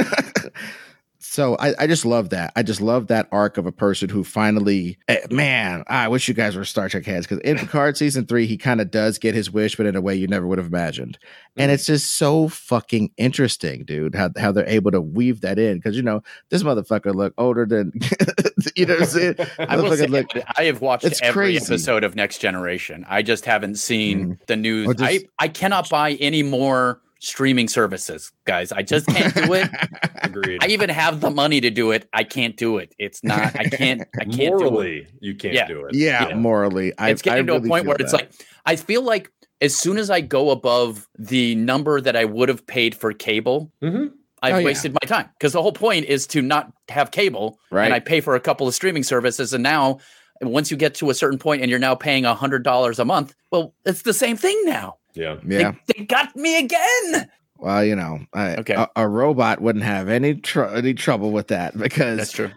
S2: so I, I just love that. I just love that arc of a person who finally, eh, man, I wish you guys were Star Trek heads because in Picard season three, he kind of does get his wish, but in a way you never would have imagined. And it's just so fucking interesting, dude, how, how they're able to weave that in. Because, you know, this motherfucker look older than, you know what I'm saying?
S1: I will say,
S2: look-
S1: I have watched every
S2: crazy.
S1: episode of Next Generation. I just haven't seen the news.
S2: Just-
S1: I, I cannot buy any more streaming services, guys. I just can't do it.
S3: Agreed.
S1: I even have the money to do it. I can't do it. It's not. I can't. I can't do it.
S3: You can't
S1: Yeah.
S3: do it.
S2: yeah,
S1: Yeah.
S2: morally. I,
S1: It's getting
S2: I
S1: to a point
S2: feel
S1: where it's like I feel like as soon as I go above the number that I would have paid for cable,
S3: Mhm.
S1: I've
S2: Oh, yeah.
S1: wasted my time because the whole point is to not have cable,
S2: Right.
S1: and I pay for a couple of streaming services, and now once you get to a certain point and you're now paying a hundred dollars a month, well, it's the same thing now.
S3: Yeah.
S2: yeah.
S1: They, they got me again.
S2: Well, you know, I,
S1: Okay.
S2: a, a robot wouldn't have any tr- any trouble with that because
S1: That's true.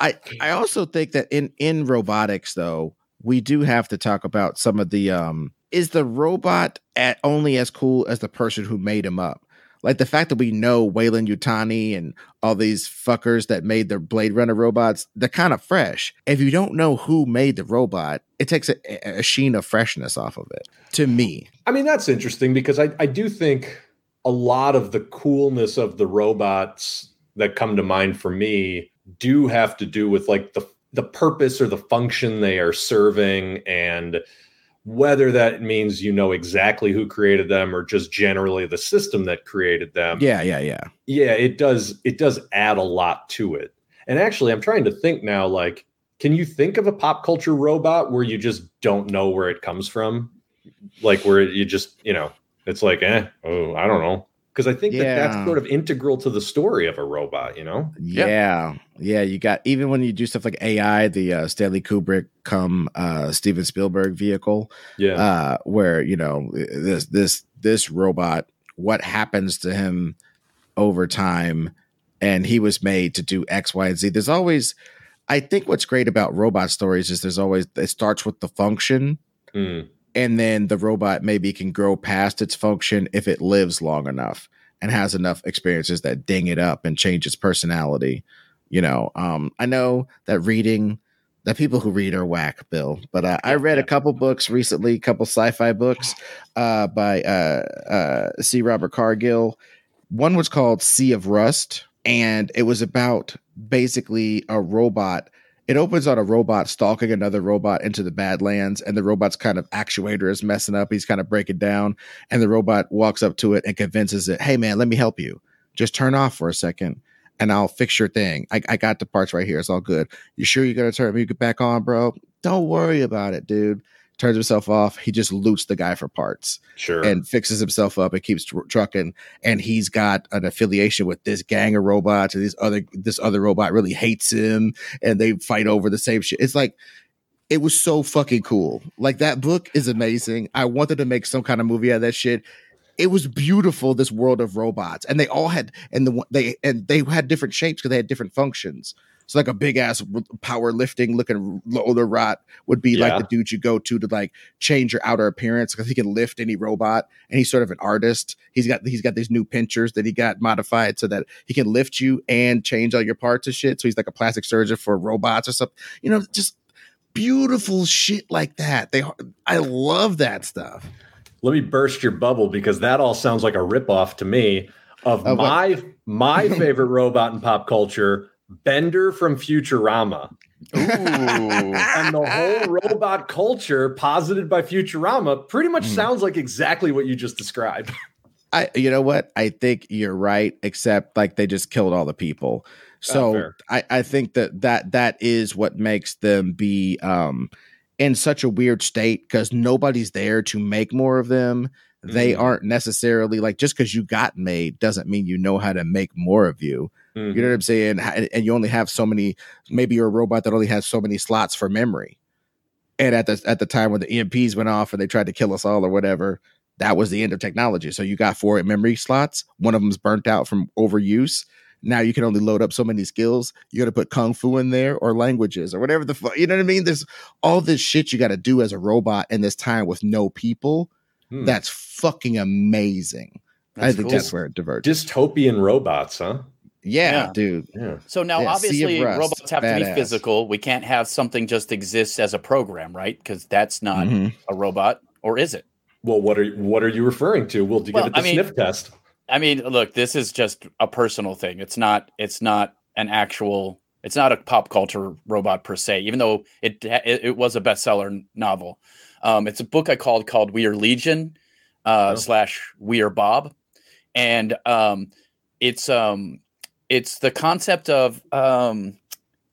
S2: I I also think that in in robotics though we do have to talk about some of the um is the robot at only as cool as the person who made him up. Like the fact that we know Weyland-Yutani and all these fuckers that made the Blade Runner robots, they're kind of fresh. If you don't know who made the robot, it takes a, a sheen of freshness off of it. To me,
S3: I mean, that's interesting because I, I do think a lot of the coolness of the robots that come to mind for me do have to do with like the the purpose or the function they are serving and whether that means you know exactly who created them or just generally the system that created them.
S2: Yeah, yeah, yeah.
S3: yeah it does it does add a lot to it. And actually i'm trying to think now like can you think of a pop culture robot where you just don't know where it comes from? Like where you just you know it's like eh oh i don't know because i think that that's sort of integral to the story of a robot you know
S1: Yeah.
S2: Yeah. yeah, You got even when you do stuff like AI, the uh, Stanley Kubrick come uh, Steven Spielberg vehicle,
S3: yeah
S2: uh, where you know this this this robot, what happens to him over time, and he was made to do X, Y, and Z. There's always, I think, what's great about robot stories is there's always it starts with the function,
S3: Hmm.
S2: And then the robot maybe can grow past its function if it lives long enough and has enough experiences that ding it up and change its personality. You know, um, I know that reading, that people who read are whack, Bill. But uh, I read a couple books recently, a couple sci-fi books uh, by uh, uh, C. Robert Cargill. One was called Sea of Rust, and it was about basically a robot. It opens on a robot stalking another robot into the Badlands, and the robot's kind of actuator is messing up. He's kind of breaking down, and the robot walks up to it and convinces it, "Hey, man, let me help you. Just turn off for a second. and I'll fix your thing. I, I got the parts right here. It's all good. You sure you're gonna turn me back on, bro? Don't worry about it, dude. Turns himself off. He just loots the guy for parts
S3: Sure.
S2: and fixes himself up and keeps tr- trucking. And he's got an affiliation with this gang of robots, and this other this other robot really hates him, and they fight over the same shit. It's like it was so fucking cool. Like that book is amazing. I wanted to make some kind of movie out of that shit. It was beautiful. This world of robots, and they all had and the one- they and they had different shapes because they had different functions. So like a big ass power lifting looking loader rot would be
S3: Yeah.
S2: like the dude you go to to like change your outer appearance because he can lift any robot and he's sort of an artist. He's got he's got these new pinchers that he got modified so that he can lift you and change all your parts and shit. So he's like a plastic surgeon for robots or something. You know, just beautiful shit like that. They I love that stuff.
S3: Let me burst your bubble because that all sounds like a ripoff to me of
S2: Of what?
S3: my my favorite robot in pop culture, Bender from Futurama.
S1: Ooh.
S3: And the whole robot culture posited by Futurama pretty much
S2: Mhm.
S3: sounds like exactly what you just described.
S2: I you know what? I think you're right, except like they just killed all the people. So
S3: fair.
S2: I, I think that that that is what makes them be um in such a weird state because nobody's there to make more of them. They
S3: Mhm.
S2: aren't necessarily like just because you got made doesn't mean you know how to make more of you.
S3: Mm-hmm.
S2: You know what I'm saying? And you only have so many. Maybe you're a robot that only has so many slots for memory. And at the at the time when the EMPs went off and they tried to kill us all or whatever, that was the end of technology. So you got four memory slots. One of them's burnt out from overuse. Now you can only load up so many skills. You got to put kung fu in there or languages or whatever the fuck. You know what I mean? There's all this shit you got to do as a robot in this time with no people.
S3: Hmm.
S2: That's fucking amazing. I think
S1: cool.
S2: that's where it diverges.
S3: Dystopian robots, huh?
S2: Yeah,
S1: Yeah.
S2: dude.
S3: Yeah.
S1: So now,
S2: Yeah,
S1: obviously,
S2: Rust,
S1: robots have to be physical. We can't have something just exist as a program, right? Because that's not
S2: Mhm.
S1: a robot, or is it?
S3: Well, what are what are you referring to? We'll give
S1: Well,
S3: it the
S1: I mean-
S3: sniff test.
S1: I mean, look, this is just a personal thing. It's not. It's not an actual. It's not a pop culture robot per se, even though it it, it was a bestseller novel. Um, it's a book I called called We Are Legion uh,
S3: Oh.
S1: slash We Are Bob, and um, it's um, it's the concept of um,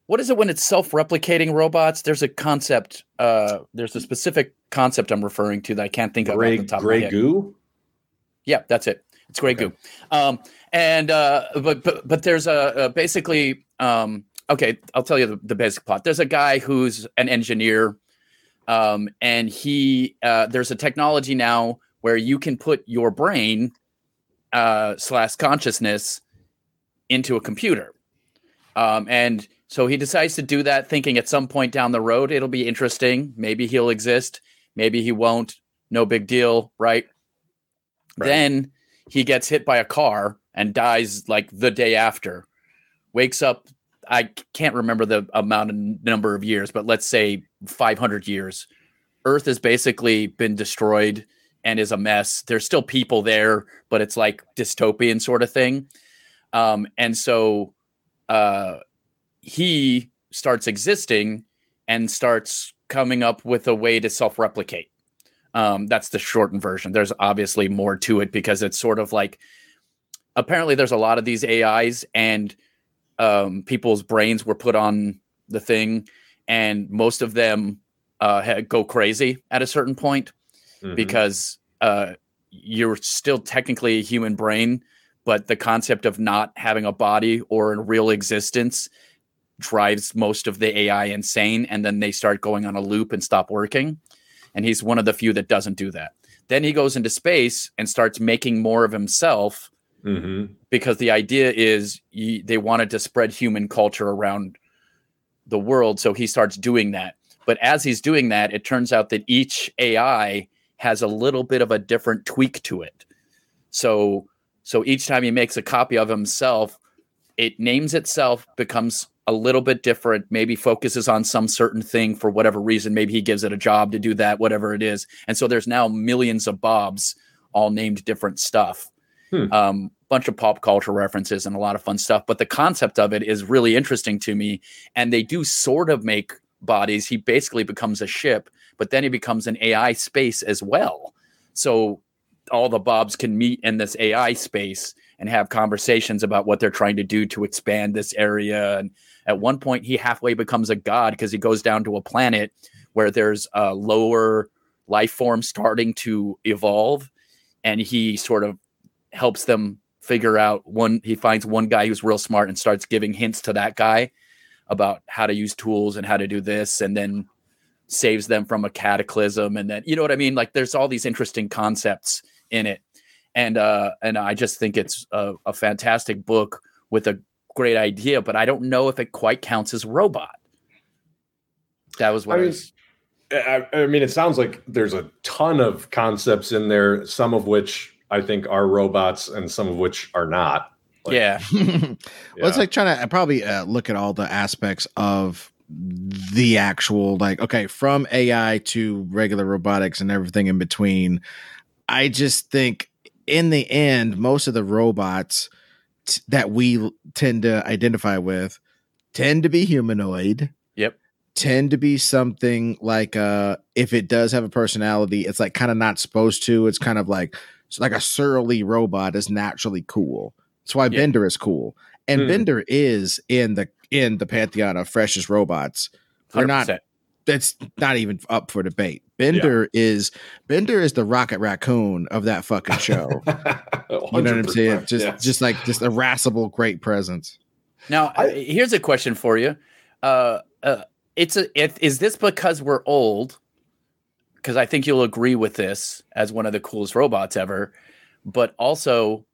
S1: what is it when it's self-replicating robots? There's a concept. Uh, there's a specific concept I'm referring to that I can't think of
S3: Gray
S1: off the top of
S3: gray
S1: head.
S3: goo.
S1: Yeah, that's it. It's Grey
S3: Okay.
S1: Goo. Um, and uh, but but but there's a, a basically um, okay. I'll tell you the, the basic plot. There's a guy who's an engineer, um, and he uh, there's a technology now where you can put your brain uh, slash consciousness into a computer, um, and so he decides to do that, thinking at some point down the road it'll be interesting. Maybe he'll exist. Maybe he won't. No big deal, right?
S3: Right.
S1: Then he gets hit by a car and dies like the day after. Wakes up, I can't remember the amount of number of years, but let's say 500 years. Earth has basically been destroyed and is a mess. There's still people there, but it's like dystopian sort of thing. Um, and so uh, he starts existing and starts coming up with a way to self replicate. Um, that's the shortened version. There's obviously more to it because it's sort of like apparently there's a lot of these AIs and um, people's brains were put on the thing, and most of them uh, go crazy at a certain point
S3: Mhm.
S1: because uh, you're still technically a human brain, but the concept of not having a body or a real existence drives most of the AI insane, and then they start going on a loop and stop working. And he's one of the few that doesn't do that. Then he goes into space and starts making more of himself
S3: Mhm.
S1: because the idea is y- they wanted to spread human culture around the world. So he starts doing that. But as he's doing that, it turns out that each AI has a little bit of a different tweak to it. So so each time he makes a copy of himself, it names itself, becomes a little bit different, maybe focuses on some certain thing for whatever reason. Maybe he gives it a job to do that, whatever it is. And so there's now millions of Bobs all named different stuff.
S3: Hmm.
S1: Um, bunch of pop culture references and a lot of fun stuff. But the concept of it is really interesting to me. And they do sort of make bodies. He basically becomes a ship, but then he becomes an AI space as well. So all the Bobs can meet in this AI space and have conversations about what they're trying to do to expand this area. And at one point, he halfway becomes a god because he goes down to a planet where there's a lower life form starting to evolve, and he sort of helps them figure out one. He finds one guy who's real smart and starts giving hints to that guy about how to use tools and how to do this, and then saves them from a cataclysm and then you know what i mean like there's all these interesting concepts in it and uh and i just think it's a, a fantastic book with a great idea but i don't know if it quite counts as robot that was what
S3: I
S1: i,
S3: mean,
S1: was
S3: I, I mean, it sounds like there's a ton of concepts in there, some of which I think are robots and some of which are not. Like,
S1: yeah
S2: well, it's like trying to probably uh, look at all the aspects of the actual like okay from AI to regular robotics and everything in between. I just think in the end, most of the robots t- that we tend to identify with tend to be humanoid.
S1: Yep.
S2: Tend to be something like uh if it does have a personality, it's like kind of not supposed to. It's kind of like like a surly robot is naturally cool. That's why
S1: Yeah.
S2: Bender is cool. And
S3: Hmm.
S2: Bender is in the in the pantheon of freshest robots. We're not
S1: 100%.
S2: that's not even up for debate. Bender is Bender is the Rocket Raccoon of that fucking show. you know what I'm saying? Just
S3: yes.
S2: just like just irascible great presence.
S1: now
S3: I-
S1: here's a question for you uh uh it's a if, is this because we're old because i think you'll agree with this as one of the coolest robots ever but also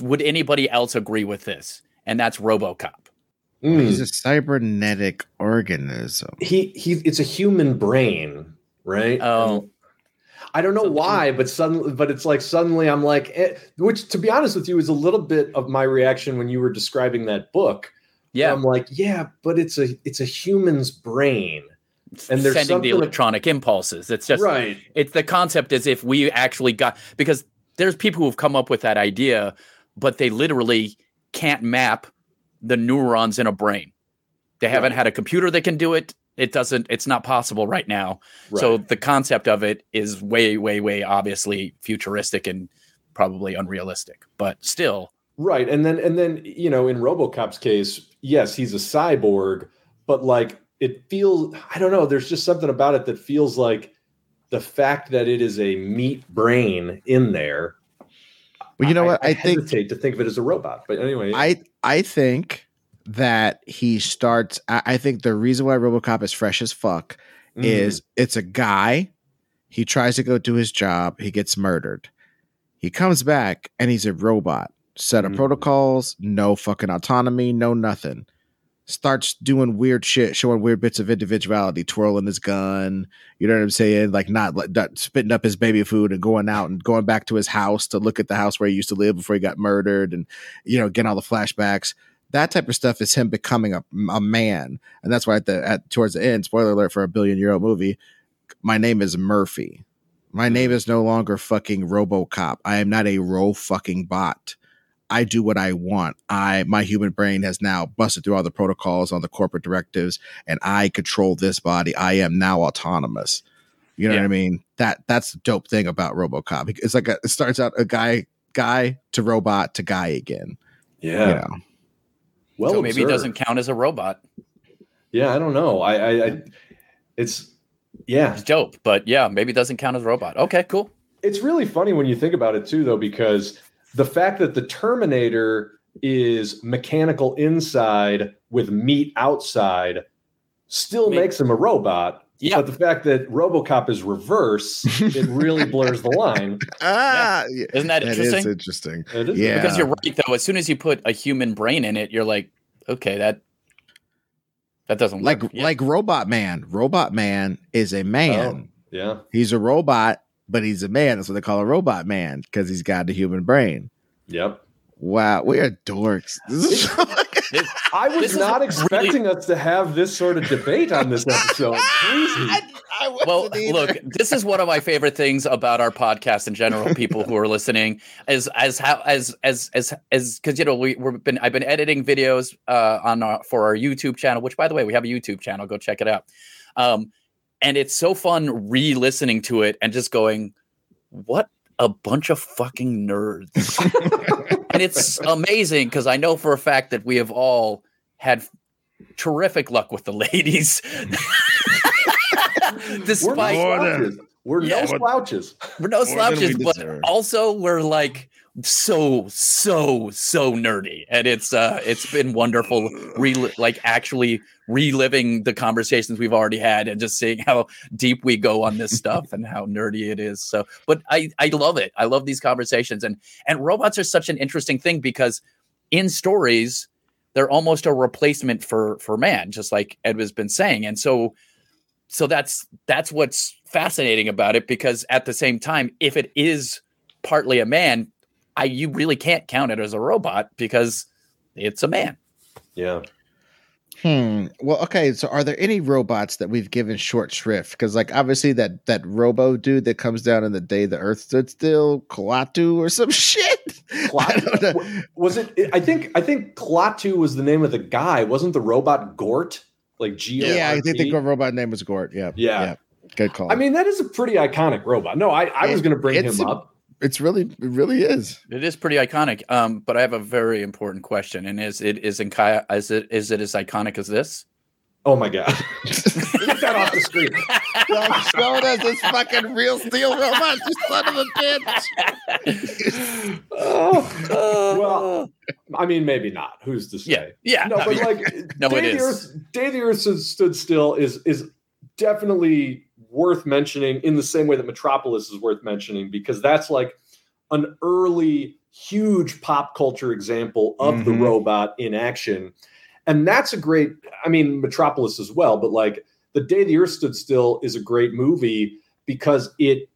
S1: would anybody else agree with this and that's robocop
S3: Mm.
S2: He's a cybernetic organism.
S3: he he it's a human brain right?
S1: Oh.
S3: i don't know
S1: Something-
S3: why but suddenly but it's like suddenly i'm like eh, which to be honest with you is a little bit of my reaction when you were describing that book.
S1: Yeah.
S3: I'm like yeah but it's a it's a human's brain. And there's
S1: sending the electronic impulses. It's just
S3: right.
S1: it's the concept as if we actually got because there's people who've come up with that idea but they literally can't map the neurons in a brain. They haven't
S3: Right.
S1: had a computer that can do it it doesn't it's not possible right now so the concept of it is way way way obviously futuristic and probably unrealistic but still
S3: Right. And then and then, you know, in RoboCop's case, yes, he's a cyborg, but like it feels I don't know, there's just something about it that feels like the fact that it is a meat brain in there.
S2: Well, you know what? I, think
S3: hesitate to think of it as a robot. But anyway,
S2: I I think that he starts. I, I think the reason why RoboCop is fresh as fuck
S3: Mm.
S2: is it's a guy. He tries to go do his job. He gets murdered. He comes back and he's a robot. Set of
S3: Mhm.
S2: protocols, no fucking autonomy, no nothing. Starts doing weird shit, showing weird bits of individuality, twirling his gun. You know what I'm saying? Like not, like not spitting up his baby food and going out and going back to his house to look at the house where he used to live before he got murdered, and you know, getting all the flashbacks. That type of stuff is him becoming a, a man, and that's why at the at towards the end, spoiler alert for a billion year old movie, my name is Murphy. My mm-hmm. name is no longer fucking RoboCop. I am not a ro fucking bot. I do what I want. I my human brain has now busted through all the protocols, all the corporate directives, and I control this body. I am now autonomous. You know
S1: Yeah.
S2: what I mean? That that's the dope thing about RoboCop. It's like a, it starts out a guy guy to robot to guy again.
S3: yeah.
S2: You know.
S3: Well,
S1: so maybe it doesn't count as a robot
S3: Yeah, I don't know. I, I, I it's yeah.
S1: it's dope but yeah maybe it doesn't count as a robot okay cool
S3: It's really funny when you think about it too, though, because the fact that the Terminator is mechanical inside with meat outside still
S1: Ma-
S3: makes him a robot.
S1: Yeah.
S3: But the fact that RoboCop is reverse, it really blurs the line.
S2: Ah, yeah.
S1: isn't that,
S2: that
S1: interesting
S2: is interesting.
S3: It is-
S2: Yeah.
S1: because you're right though as soon as you put a human brain in it you're like okay that that doesn't
S2: Like
S1: work. Yeah.
S2: like Robot Man. Robot Man is a man.
S3: Yeah.
S2: He's a robot, but he's a man. That's what they call a robot man because he's got the human brain.
S3: Yep.
S2: Wow, we are dorks. This is
S1: This-
S3: I was
S1: This is
S3: not
S1: really-
S3: expecting us to have this sort of debate on this episode. Crazy.
S1: well look this is one of my favorite things about our podcast in general people who are listening is as how as as as as because you know we, we've been i've been editing videos uh on our for our youtube channel which by the way we have a youtube channel go check it out um and it's so fun re-listening to it and just going what a bunch of fucking nerds and and it's amazing because I know for a fact that we have all had terrific luck with the ladies. Despite
S3: we're no slouches. We're
S1: Yeah.
S3: no slouches.
S1: we're no slouches,
S2: we
S1: but also we're like so so so nerdy, and it's uh it's been wonderful, re- like actually reliving the conversations we've already had and just seeing how deep we go on this stuff and how nerdy it is. So, but I I love it. I love these conversations, and and robots are such an interesting thing because in stories they're almost a replacement for for man, just like Ed has been saying, and so so that's that's what's fascinating about it because at the same time if it is partly a man i you really can't count it as a robot because it's a man
S3: Yeah.
S2: Hmm. Well, okay. So, are there any robots that we've given short shrift? Because, like, obviously that that Robo dude that comes down in the day the Earth stood still, Klaatu or some shit. I don't know.
S3: Klaatu, was it? I think I think Klaatu was the name of the guy. Wasn't the robot Gort? Like G.
S2: Yeah, I think the robot name was Gort. Yeah.
S3: Yeah.
S2: Good call.
S3: I mean, that is a pretty iconic robot. No, I, I was going to bring him
S2: a-
S3: up.
S2: It's really, it really is.
S1: it is pretty iconic um but i have a very important question and is it is in Kaya, is it is it as iconic as this
S3: Oh my god! Get that off the screen.
S2: Y'all showed us this fucking real steel robot, you son of a bitch.
S3: Oh, well, I mean, maybe not. Who's to say?
S1: yeah yeah
S3: no,
S1: no,
S3: but
S1: you're-
S3: like
S1: No,
S3: Day
S1: it
S3: of the
S1: is.
S3: Earth, Day the Earth stood, stood still is is definitely worth mentioning in the same way that Metropolis is worth mentioning because that's like an early huge pop culture example of the
S2: Mhm.
S3: robot in action. And that's a great I mean Metropolis as well, but like The Day the Earth Stood Still is a great movie because it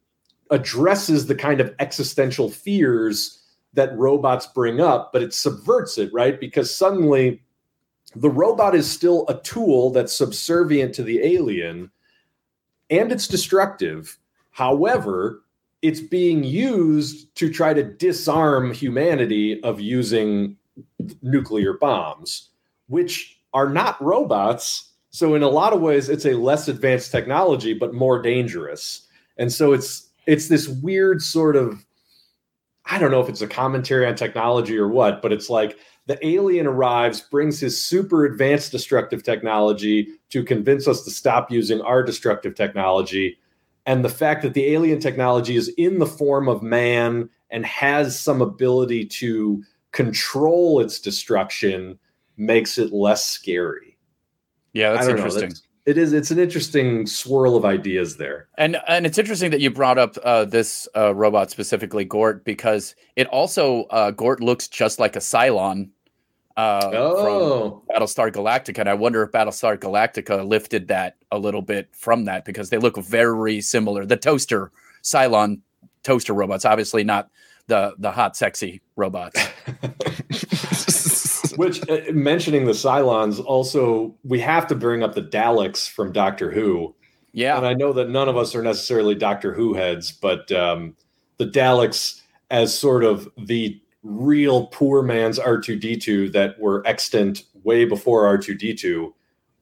S3: addresses the kind of existential fears that robots bring up, but it subverts it, right? Because suddenly the robot is still a tool that's subservient to the alien and it's destructive. However, it's being used to try to disarm humanity of using nuclear bombs, which are not robots. So, in a lot of ways, it's a less advanced technology, but more dangerous. And so it's it's this weird sort of I don't know if it's a commentary on technology or what, but it's like the alien arrives, brings his super advanced destructive technology to convince us to stop using our destructive technology. And the fact that the alien technology is in the form of man and has some ability to control its destruction makes it less scary.
S1: yeah that's
S3: I don't know,
S1: interesting
S3: that's- it is. It's an interesting swirl of ideas there.
S1: And and it's interesting that you brought up uh, this uh, robot specifically, Gort, because it also uh, Gort looks just like a Cylon uh, from
S3: Oh,
S1: Battlestar Galactica, and I wonder if Battlestar Galactica lifted that a little bit from that because they look very similar. The toaster Cylon toaster robots, obviously not the the hot, sexy robots.
S3: which uh, mentioning the Cylons, also we have to bring up the Daleks from Doctor Who.
S1: Yeah,
S3: And I know that none of us are necessarily Doctor Who heads, but um, the Daleks as sort of the real poor man's R2D2 that were extant way before R2D2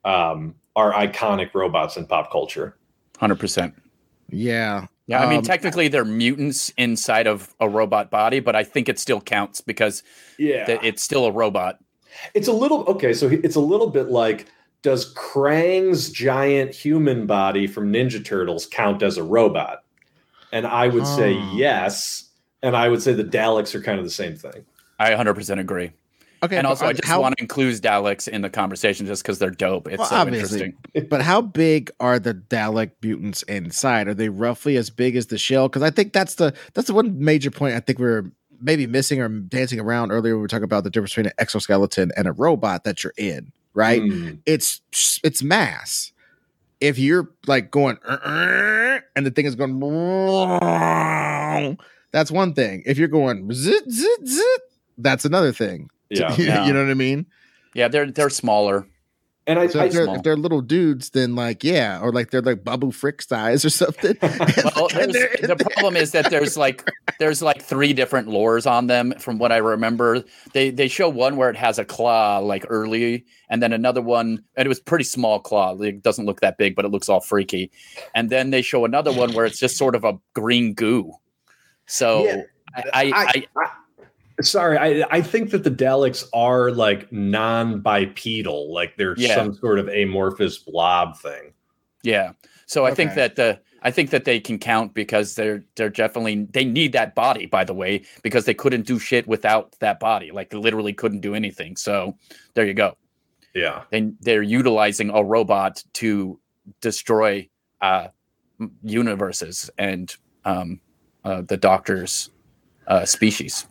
S3: um, are iconic robots in pop culture.
S1: hundred percent.
S2: yeah.
S1: Yeah, I mean,
S2: Um,
S1: technically they're mutants inside of a robot body, but I think it still counts because
S3: Yeah.
S1: th- it's still a robot.
S3: It's a little okay. So it's a little bit like does Krang's giant human body from Ninja Turtles count as a robot? And I would say yes. And I would say the Daleks are kind of the same thing.
S1: I 100% agree.
S2: Okay.
S1: and also, I just
S2: how,
S1: want to include Daleks in the conversation just because they're dope. It's
S2: Well,
S1: so
S2: obviously.
S1: interesting.
S2: But how big are the Dalek mutants inside? Are they roughly as big as the shell? Because I think that's the that's the one major point I think we are maybe missing or dancing around earlier. when We were talking about the difference between an exoskeleton and a robot that you're in, right?
S3: Mm.
S2: It's it's mass. If you're like going "Uh, uh," and the thing is going, that's one thing. If you're going zit zit zit, that's another thing.
S3: Yeah.
S2: you, know what I mean.
S1: Yeah, they're they're smaller.
S3: And I,
S2: So
S3: I
S2: if they're, if they're little dudes, then like yeah, or like they're like Babu Frick size or something.
S1: Well,
S2: And
S1: there's,
S2: they're in
S1: the
S2: there.
S1: problem is that there's like there's like three different lores on them from what I remember. They they show one where it has a claw like early, and then another one, and it was pretty small claw. It doesn't look that big, but it looks all freaky. And then they show another one where it's just sort of a green goo. So
S3: Yeah.
S1: I, I, I,
S3: I- Sorry, I, I think that the Daleks are like non-bipedal, like they're
S1: Yeah.
S3: some sort of amorphous blob thing.
S1: Yeah. So I think that the I think that they can count because they're they're definitely they need that body, by the way, because they couldn't do shit without that body. Like they literally couldn't do anything. So there you go.
S3: Yeah.
S1: They they're utilizing a robot to destroy uh universes and um uh, the doctor's uh species.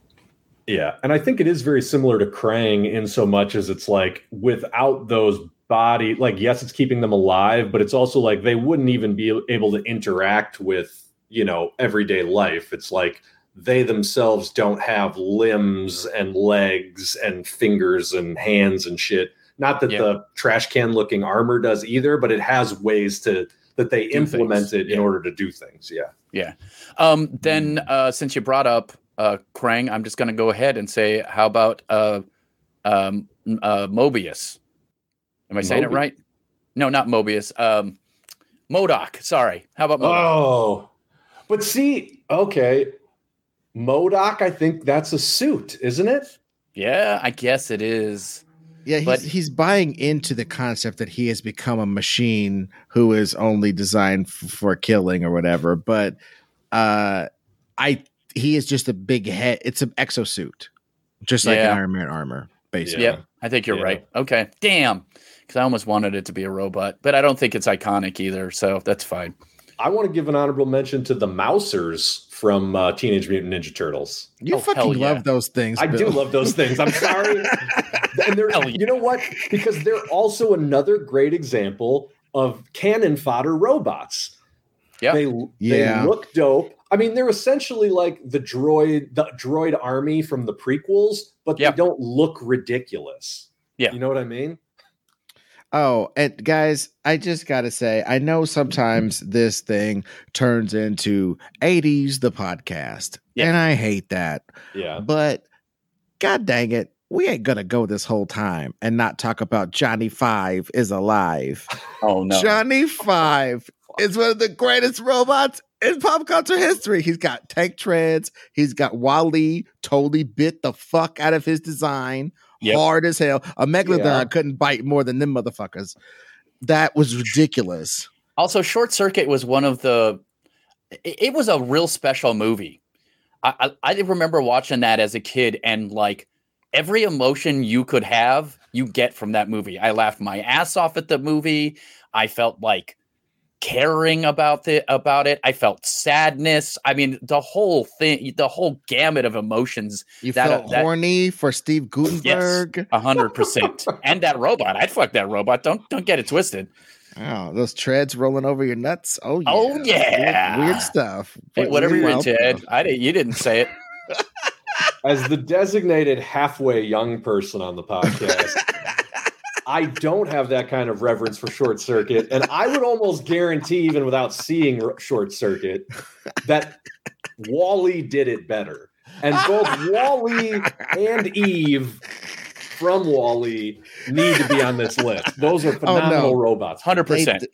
S3: Yeah, and I think it is very similar to Krang in so much as it's like without those body, like yes, it's keeping them alive, but it's also like they wouldn't even be able to interact with you know everyday life. It's like they themselves don't have limbs and legs and fingers and hands and shit. Not that
S1: Yeah.
S3: the trash can looking armor does either, but it has ways to that they
S1: Do
S3: implement
S1: things,
S3: it in order to do things. Yeah.
S1: Um, then, uh, since you brought up uh, Krang, I'm just going to go ahead and say, how about uh, um, uh, Mobius? Am I saying it right? No, not Mobius. Um, MODOK. Sorry. How about MODOK?
S3: Oh, but see, okay, MODOK. I think that's a suit, isn't it?
S1: Yeah, I guess it is.
S2: Yeah, he's,
S1: But-
S2: he's buying into the concept that he has become a machine who is only designed f- for killing or whatever. But uh, I he is just a big head. It's an exosuit, just like
S1: Yeah.
S2: an Iron Man armor, basically.
S3: Yeah.
S1: Yep, I think you're
S3: Yeah.
S1: right. Okay, damn. Because I almost wanted it to be a robot, but I don't think it's iconic either, so that's fine.
S3: I want to give an honorable mention to the Mousers from uh, Teenage Mutant Ninja Turtles.
S2: You
S1: Oh, hell
S2: fucking
S1: yeah.
S2: love those things.
S3: I do love those things. I'm sorry. and they're,
S1: yeah.
S3: you know what? Because they're also another great example of cannon fodder robots.
S1: Yeah.
S3: They,
S2: Yeah.
S3: they look dope. I mean, they're essentially like the droid, the droid army from the prequels, but
S1: Yeah.
S3: they don't look ridiculous.
S1: Yeah.
S3: You know what I mean?
S2: Oh, and guys, I just got to say, I know sometimes this thing turns into 80s the podcast,
S1: Yeah.
S2: and I hate that.
S3: Yeah.
S2: But god dang it, we ain't going to go this whole time and not talk about Johnny Five is alive.
S1: Oh no.
S2: Johnny Five is one of the greatest robots in pop culture history. He's got tank treads, he's got WALL-E totally bit the fuck out of his design
S1: Yep.
S2: hard as hell. A megalodon
S3: Yeah.
S2: couldn't bite more than them motherfuckers. That was ridiculous.
S1: Also, Short Circuit was one of the. It, it was a real special movie. I, I I remember watching that as a kid, and like every emotion you could have, you get from that movie. I laughed my ass off at the movie. I felt like caring about the about it. I felt sadness. I mean, the whole thing, the whole gamut of emotions.
S2: You
S1: That-
S2: felt
S1: that-
S2: horny for Steve Guttenberg.
S1: A hundred percent. And that robot, I'd fuck that robot. Don't don't get it twisted.
S2: Oh, those treads rolling over your nuts. Oh yeah.
S1: Oh,
S2: Weird-
S1: yeah.
S2: Weird, stuff.
S1: Hey, whatever you're
S2: wild
S1: into, Ed. I didn't. You didn't say it.
S3: As the designated halfway young person on the podcast, I don't have that kind of reverence for Short Circuit, and I would almost guarantee, even without seeing Short Circuit, that WALL-E did it better. And both WALL-E and Eve from WALL-E need to be on this list. Those are oh, phenomenal robots.
S1: Hundred
S2: They,
S1: percent.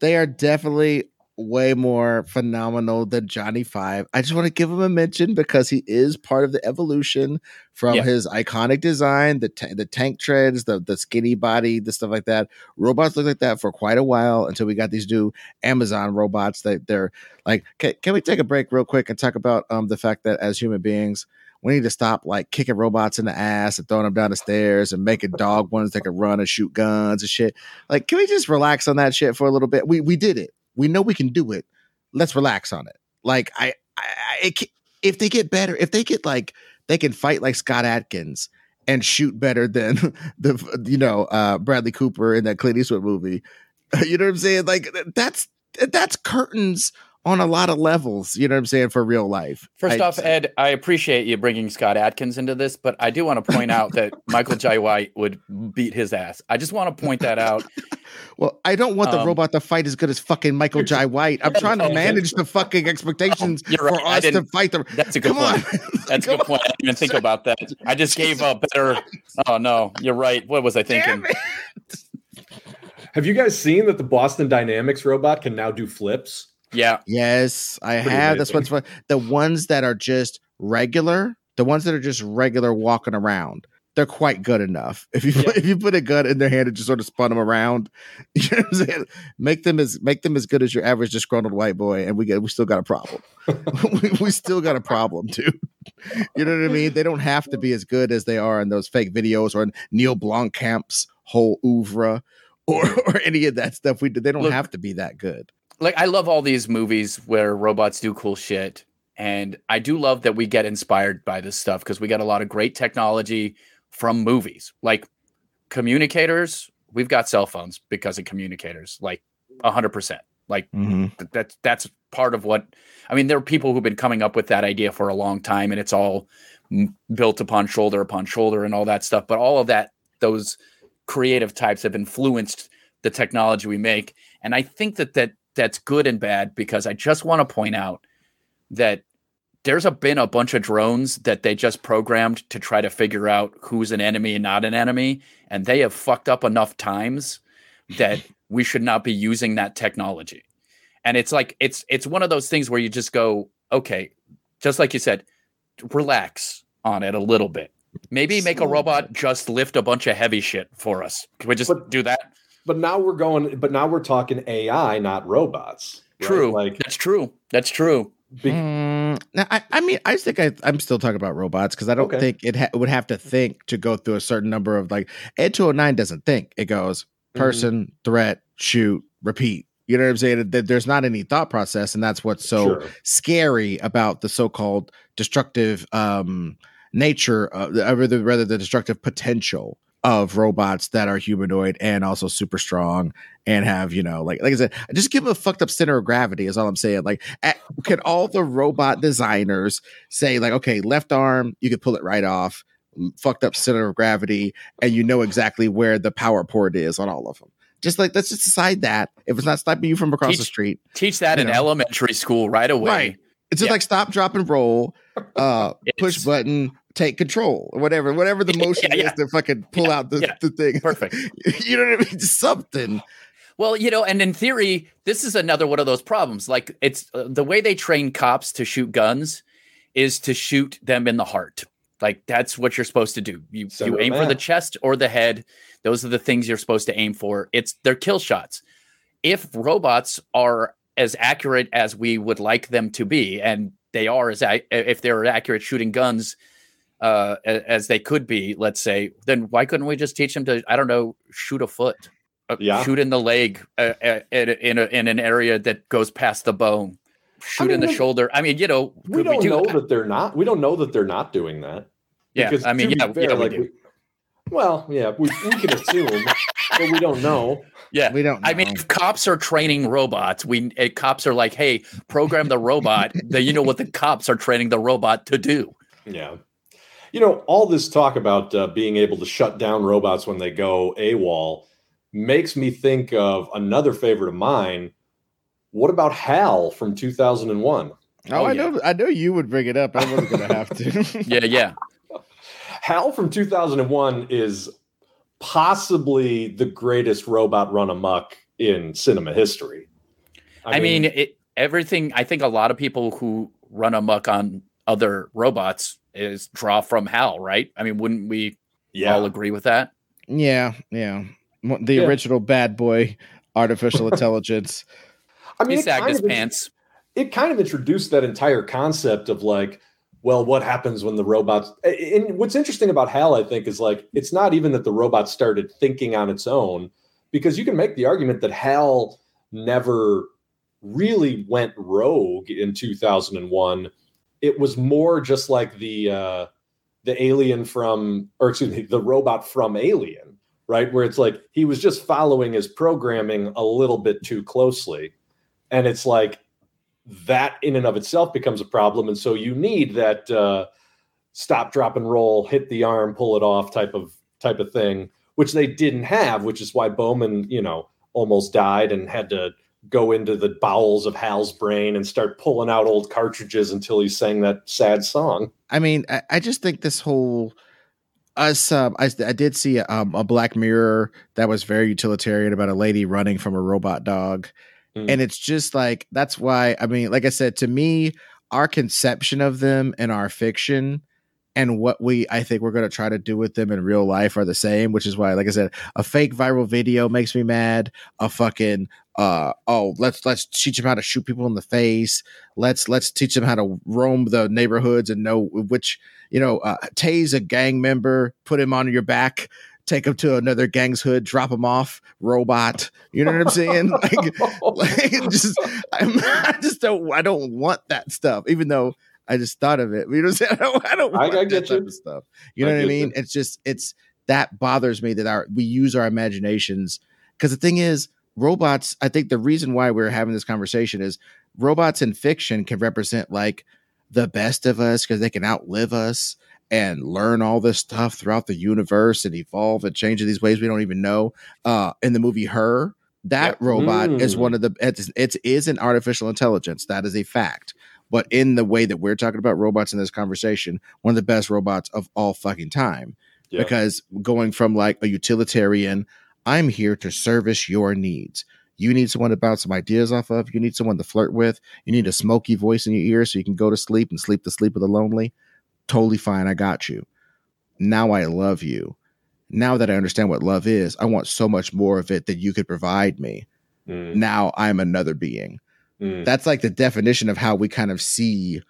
S2: they are definitely way more phenomenal than Johnny Five. I just want to give him a mention because he is part of the evolution from
S1: Yeah.
S2: his iconic design, the ta- the tank treads, the the skinny body, the stuff like that. Robots look like that for quite a while until we got these new Amazon robots that they're like. Can, can we take a break real quick and talk about um the fact that as human beings. We need to stop like kicking robots in the ass and throwing them down the stairs and making dog ones that can run and shoot guns and shit. Like, can we just relax on that shit for a little bit? We we did it. We know we can do it. Let's relax on it. Like I, I, if they get better, if they get like they can fight like Scott Adkins and shoot better than the you know uh Bradley Cooper in that Clint Eastwood movie. You know what I'm saying? Like that's that's curtains on a lot of levels. You know what I'm saying for real life.
S1: First
S2: I-
S1: off, Ed, I appreciate you bringing Scott Adkins into this, but I do want to point out that Michael Jai White would beat his ass. I just want to point that out.
S2: Well, I don't want the
S1: Um,
S2: robot to fight as good as fucking Michael Jai White. I'm trying to manage the fucking expectations
S1: You're right.
S2: for us to fight the.
S1: That's a good
S2: Come on,
S1: point. That's a good point. I didn't even think about that. I just gave a better. Oh no, you're right. What was I thinking?
S2: Damn it.
S3: Have you guys seen that the Boston Dynamics robot can now do flips?
S1: Yeah,
S2: Yes, I
S3: Pretty
S2: have. That's
S3: amazing.
S2: what's fun. The ones that are just regular, the ones that are just regular walking around, they're quite good enough. If you
S3: Yeah.
S2: if you put a gun in their hand and just sort of spun them around, you know what I'm saying? Make them as make them as good as your average disgruntled white boy, and we get we still got a problem. we, we still got a problem, dude. You know what I mean? They don't have to be as good as they are in those fake videos or in Neil Blomkamp's whole oeuvre or or any of that stuff we did. They don't
S1: Look-
S2: have to be that good.
S1: Like I love all these movies where robots do cool shit. And I do love that we get inspired by this stuff because we get a lot of great technology from movies. Like communicators, we've got cell phones because of communicators, like hundred percent. Like mm-hmm. th- that's that's part of what I mean. There are people who've been coming up with that idea for a long time, and it's all m- built upon shoulder upon shoulder and all that stuff. But all of that, those creative types have influenced the technology we make, and I think that that that's good and bad because I just want to point out that there's a, been a bunch of drones that they just programmed to try to figure out who's an enemy and not an enemy, and they have fucked up enough times that we should not be using that technology. And it's like it's it's one of those things where you just go, okay, just like you said, relax on it a little bit. Maybe make a robot just lift a bunch of heavy shit for us. Can we just
S3: But-
S1: do that?
S3: But now we're going. But now we're talking AI, not robots. right?
S1: True.
S3: Like
S1: That's true. That's true.
S3: be-
S2: Mm, now, I, I mean, I think I, I'm still talking about robots because I don't
S3: Okay.
S2: think it ha- would have to think to go through a certain number of like Ed 209 doesn't think. It goes
S3: Mhm.
S2: person, threat, shoot, repeat. You know what I'm saying? That there's not any thought process, and that's what's so
S3: Sure.
S2: scary about the so-called destructive um, nature, of, rather, rather the destructive potential of robots that are humanoid and also super strong and have you know like like I said, just give them a fucked up center of gravity is all I'm saying. Like, at, can all the robot designers say like, okay, left arm, you could pull it right off, fucked up center of gravity, and you know exactly where the power port is on all of them. Just like let's just decide that if it's not stopping you from across the street,
S1: Teach that in
S2: know.
S1: elementary school right away.
S2: Right. It's just
S1: Yeah.
S2: like stop, drop, and roll, uh, push button, take control, or whatever, whatever the motion
S1: yeah.
S2: is to fucking pull out the,
S1: yeah.
S2: the thing.
S1: Perfect.
S2: you know what I mean? Something.
S1: Well, you know, and in theory, this is another one of those problems. Like it's uh, the way they train cops to shoot guns is to shoot them in the heart. Like that's what you're supposed to do. You
S3: Send
S1: you
S3: it
S1: aim for the chest or the head. Those are the things you're supposed to aim for. It's they're kill shots. If robots are as accurate as we would like them to be, and they are as ac- if they're accurate shooting guns uh, as they could be, let's say, then why couldn't we just teach them to I don't know shoot a foot, uh,
S3: Yeah.
S1: shoot in the leg uh, uh, in, a, in, a, in an area that goes past the bone, shoot
S3: mean,
S1: in the
S3: we-
S1: shoulder. I mean, you know,
S3: we don't
S1: do
S3: know
S1: that?
S3: that? they're not. We don't know that they're not doing that.
S1: Yeah,
S3: Because
S1: I mean, yeah,
S3: fair,
S1: yeah, we
S3: like
S1: do.
S3: we- well, yeah, we, we can assume, but we don't know.
S1: yeah.
S2: We don't.
S1: I mean, if cops are training robots, we uh, cops are like, "Hey, program the robot." then you know what the cops are training the robot to do.
S3: Yeah. You know, all this talk about uh, being able to shut down robots when they go AWOL makes me think of another favorite of mine. What about HAL from 2001?
S2: oh,
S1: oh,
S2: I
S1: yeah.
S2: know. I know you would bring it up. I wasn't gonna have to.
S1: Yeah, yeah.
S3: HAL from 2001 is possibly the greatest robot run amok in cinema history.
S1: I, mean, it, everything. I think a lot of people who run amok on other robots is draw from Hal, right? I mean, wouldn't we
S3: yeah.
S1: all agree with that?
S2: yeah, yeah. The
S3: Yeah.
S2: original bad boy artificial intelligence.
S3: I mean, it
S1: sagged his
S3: of
S1: pants.
S3: it kind of introduced that entire concept of like, well, what happens when the robots? And what's interesting about HAL, I think, is like it's not even that the robot started thinking on its own, because you can make the argument that HAL never really went rogue in 2001. It was more just like the uh, the alien from, or excuse me, the robot from Alien, right? Where it's like he was just following his programming a little bit too closely, and it's like that in and of itself becomes a problem and so you need that uh, stop drop and roll hit the arm pull it off type of type of thing which they didn't have which is why bowman you know almost died and had to go into the bowels of hal's brain and start pulling out old cartridges until he sang that sad song
S2: I mean, I, I just think this whole us. Um, I, I did see um, a Black Mirror that was very utilitarian about a lady running from a robot dog,
S3: Mm.
S2: and it's just like that's why. I mean, like I said, to me, our conception of them in our fiction and what we I think we're going to try to do with them in real life are the same, which is why, like I said, a fake viral video makes me mad. A fucking uh oh, let's let's teach them how to shoot people in the face. Let's let's teach them how to roam the neighborhoods and know which you know uh, tase a gang member, put him on your back. Take him to another gang's hood, drop him off, robot. You know what I'm saying? like, like just, I'm, I just don't, I don't want that stuff. Even though I just thought of it. You know what I'm saying? I don't, I don't
S3: I-
S2: want
S3: I get you.
S2: stuff. You know
S3: I
S2: what I mean? It's just it's that bothers me that our we use our imaginations because the thing is robots. I think the reason why we're having this conversation is robots in fiction can represent like the best of us because they can outlive us and learn all this stuff throughout the universe and evolve and change in these ways we don't even know. Uh, in the movie Her, that
S3: Yep.
S2: robot is
S3: Mm.
S2: one of the it's, it's is an artificial intelligence. That is a fact. But in the way that we're talking about robots in this conversation, one of the best robots of all fucking time.
S3: Yeah.
S2: Because going from like a utilitarian, I'm here to service your needs. You need someone to bounce some ideas off of. You need someone to flirt with. You need a smoky voice in your ear so you can go to sleep and sleep the sleep of the lonely. Totally fine. I got you. Now I love you. Now that I understand what love is, I want so much more of it that you could provide me.
S3: Mm,
S2: Now I'm another being
S3: mm.
S2: that's like the definition of how we kind of see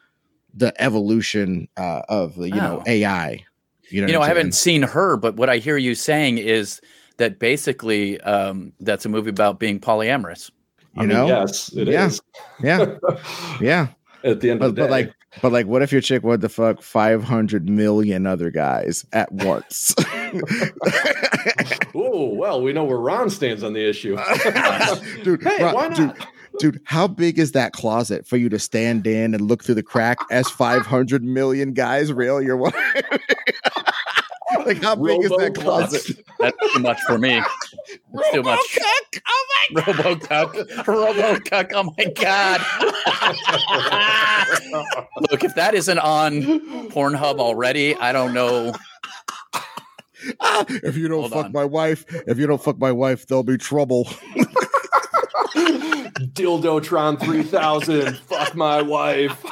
S2: the evolution uh, of the you know
S1: Oh.
S2: AI. You know,
S1: you know, I haven't
S2: saying?
S1: seen her, but what I hear you saying is that basically um, that's a movie about being polyamorous.
S3: I
S2: You
S3: mean,
S2: know,
S3: yes, it is.
S2: Yeah. yeah,
S3: At the end
S2: but,
S3: of the day,
S2: but like, but like, what if your chick wanted the fuck five hundred million other guys at once?
S3: oh well, we know where Ron stands on the issue.
S2: dude,
S3: hey,
S2: Ron-
S3: why not?
S2: dude, how big is that closet for you to stand in and look through the crack as 500 million guys rail your wife? like, how big is that
S3: Robo
S2: closet?
S1: That's too much for me. That's too much.
S2: Robocuck! Oh my God.
S1: Robocuck. Robocuck. Oh my god. Look, if that isn't on Pornhub already, I don't know.
S2: Ah, if you don't
S1: Hold
S2: fuck
S1: on.
S2: my wife, if you don't fuck my wife, there'll be trouble.
S3: Dildotron 3000. Fuck my wife.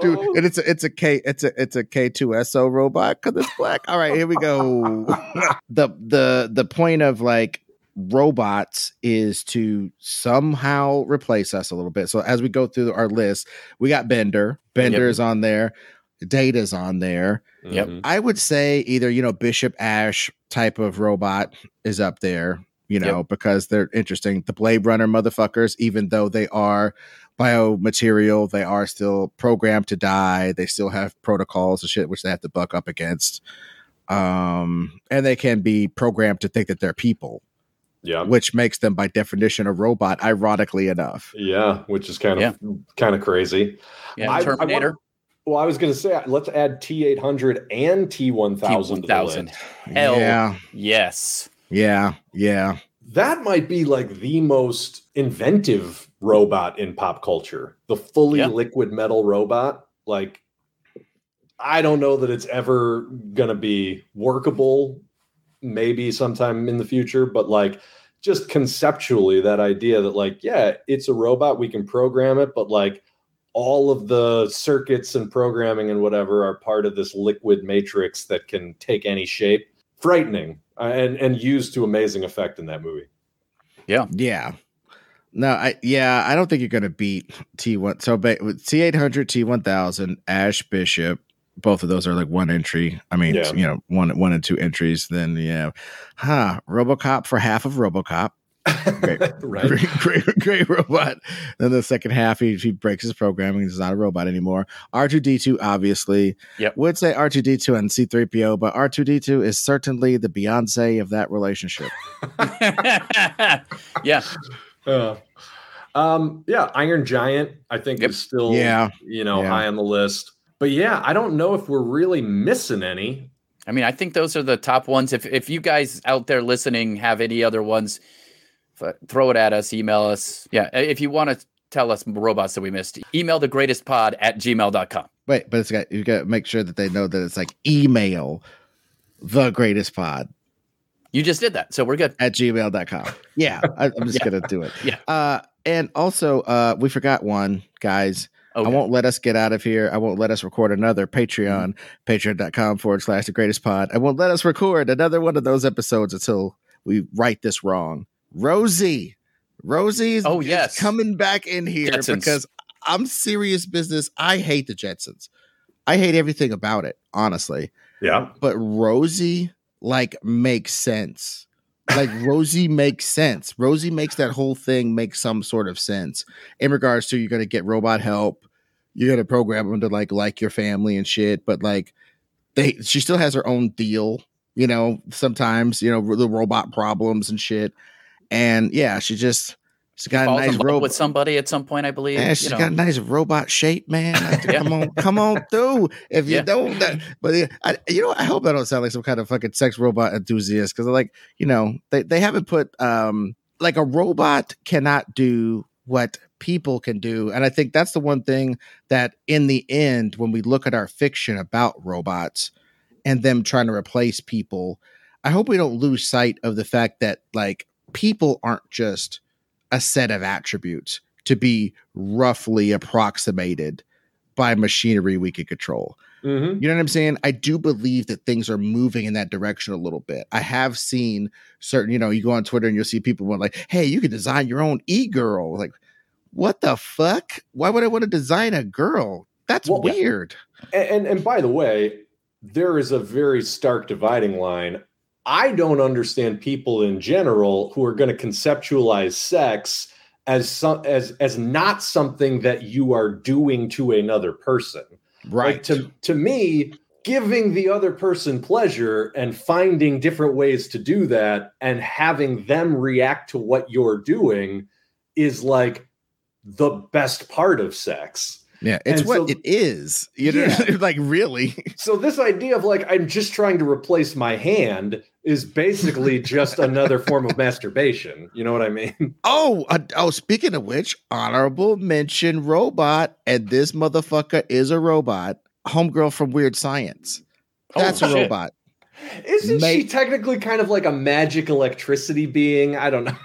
S2: Dude,
S3: Oh.
S2: and it's a it's a K it's a it's a K2SO robot because it's black. All right, here we go. the the the point of like robots is to somehow replace us a little bit. So as we go through our list, we got Bender. Bender
S1: Yep.
S2: is on there. Data's on there.
S1: Yep.
S2: I would say either, you know, Bishop Ash type of robot is up there, you know, because they're interesting. The Blade Runner motherfuckers, even though they are biomaterial, they are still programmed to die. They still have protocols and shit which they have to buck up against. Um, and they can be programmed to think that they're people,
S3: Yeah.
S2: which makes them by definition a robot, ironically enough.
S3: Yeah, which is kind of kind of crazy.
S1: Yeah,
S3: I- I
S1: Terminator.
S3: want- Well, I was going to say let's add T800 and T1000 to the
S1: T1000.
S3: list.
S1: Hell.
S2: Yeah,
S1: Yes.
S2: Yeah, yeah.
S3: That might be like the most inventive robot in pop culture. The fully
S1: Yeah.
S3: liquid metal robot. Like, I don't know that it's ever going to be workable, maybe sometime in the future, but like, just conceptually, that idea that, like, yeah, it's a robot, we can program it, but like, all of the circuits and programming and whatever are part of this liquid matrix that can take any shape. Frightening uh, and and used to amazing effect in that movie.
S2: Yeah. Yeah. No, I yeah, I don't think you're gonna beat T one. So ba- T eight hundred, T one thousand, Ash Bishop, both of those are like one entry. I mean,
S3: Yeah.
S2: you know, one one and two entries. Then yeah, huh? RoboCop for half of RoboCop. Great.
S3: right.
S2: Great, great, great robot. Then the second half, he, he breaks his programming. He's not a robot anymore. R2D2, obviously.
S1: Yep.
S2: Would say R2D2 and C3PO, but R2D2 is certainly the Beyonce of that relationship.
S1: yeah.
S3: Uh, um, yeah, Iron Giant, I think
S1: Yep.
S3: is still
S2: Yeah.
S3: you know,
S2: Yeah.
S3: high on the list. But yeah, I don't know if we're really missing any.
S1: I mean, I think those are the top ones. If if you guys out there listening have any other ones, f- throw it at us, email us. Yeah. If you want to tell us robots that we missed, email the greatest pod at gmail.com.
S2: Wait, but it's got you got to make sure that they know that it's like email the greatest pod
S1: You just did that. So we're good.
S2: at gmail.com. Yeah, I, I'm just
S1: Yeah.
S2: gonna do it.
S1: Yeah.
S2: Uh, and also, uh, we forgot one, guys. I won't let us get out of here. I won't let us record another Patreon, mm-hmm. patreon.com forward slash the greatest pod. I won't let us record another one of those episodes until we right this wrong. Rosie. Rosie's
S1: oh, yes.
S2: coming back in here Jetsons. because I'm serious business. I hate the Jetsons. I hate everything about it, honestly.
S3: Yeah.
S2: But Rosie like makes sense. Like Rosie makes sense. Rosie makes that whole thing make some sort of sense in regards to you're gonna get robot help. You're gonna program them to like like your family and shit. But like they, she still has her own deal. You know, sometimes you know the robot problems and shit. And yeah, she just She's got a nice robot
S1: with somebody at some point, I believe.
S2: Yeah, she's you know. got a nice robot shape, man. yeah. Come on, come on through. If you yeah. don't, that, but I, you know, I hope I don't sound like some kind of fucking sex robot enthusiast because, like, you know, they they haven't put um like a robot cannot do what people can do, and I think that's the one thing that, in the end, when we look at our fiction about robots and them trying to replace people, I hope we don't lose sight of the fact that like people aren't just a set of attributes to be roughly approximated by machinery we can control. Mm-hmm. You know what I'm saying? I do believe that things are moving in that direction a little bit. I have seen certain, you know, you go on Twitter and you'll see people going like, "Hey, you can design your own e-girl." Like, what the fuck? Why would I want to design a girl? That's well, weird.
S3: And, and and by the way, there is a very stark dividing line. I don't understand people in general who are going to conceptualize sex as some as as not something that you are doing to another person.
S2: Right.
S3: Like to to me, giving the other person pleasure and finding different ways to do that and having them react to what you're doing is like the best part of sex.
S2: Yeah, it's and what so, it is. You know, yeah. like really.
S3: So this idea of like I'm just trying to replace my hand is basically just another form of masturbation. You know what I mean?
S2: Oh, uh, oh. Speaking of which, honorable mention robot, and this motherfucker is a robot. Homegirl from Weird Science. Oh, That's oh, a robot.
S3: Isn't she technically kind of like a magic electricity being? I don't know.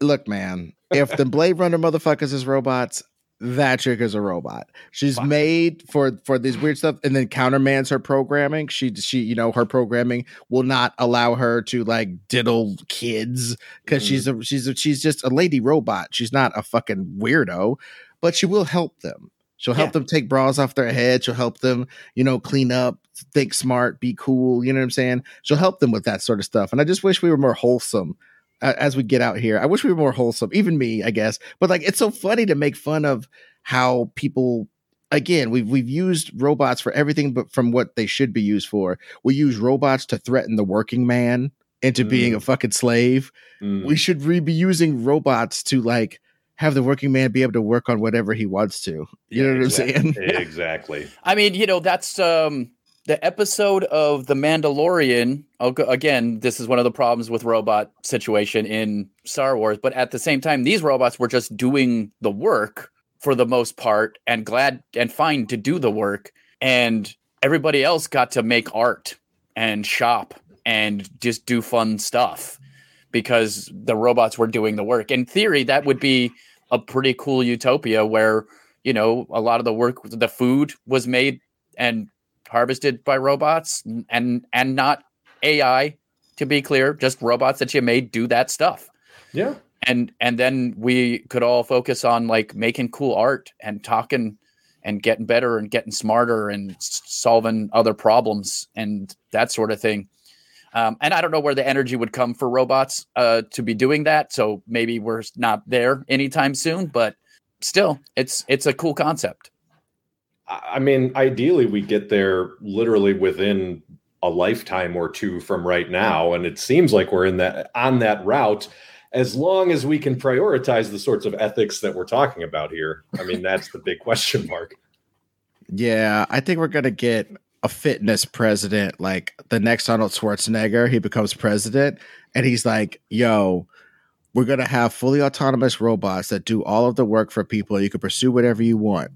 S2: Look, man, if the Blade Runner motherfuckers is robots, that chick is a robot. She's made for for these weird stuff, and then countermands her programming. She she you know her programming will not allow her to like diddle kids because mm. she's a she's a, she's just a lady robot. She's not a fucking weirdo, but she will help them. She'll help yeah. them take bras off their head. She'll help them, you know, clean up, think smart, be cool. You know what I'm saying? She'll help them with that sort of stuff. And I just wish we were more wholesome as we get out here. I wish we were more wholesome, even me, I guess. But like, it's so funny to make fun of how people. Again, we've we've used robots for everything, but from what they should be used for. We use robots to threaten the working man into mm. being a mm. fucking slave. Mm. We should re- be using robots to like have the working man be able to work on whatever he wants to. You know what
S3: exactly.
S2: I'm saying?
S3: exactly.
S1: I mean, you know, that's um the episode of The Mandalorian, again, this is one of the problems with robot situation in Star Wars, but at the same time, these robots were just doing the work for the most part and glad and fine to do the work. And everybody else got to make art and shop and just do fun stuff because the robots were doing the work. In theory, that would be a pretty cool utopia where, you know, a lot of the work, the food was made and harvested by robots and and not AI to be clear, just robots that you made do that stuff.
S3: Yeah.
S1: And and then we could all focus on like making cool art and talking and getting better and getting smarter and solving other problems and that sort of thing. Um, and I don't know where the energy would come for robots uh, to be doing that. So maybe we're not there anytime soon, but still, it's it's a cool concept.
S3: I mean, ideally, we get there literally within a lifetime or two from right now, and it seems like we're in that on that route. As long as we can prioritize the sorts of ethics that we're talking about here, I mean, that's the big question mark.
S2: Yeah, I think we're gonna get a fitness president, like the next Arnold Schwarzenegger. He becomes president, and he's like, "Yo." We're going to have fully autonomous robots that do all of the work for people. You can pursue whatever you want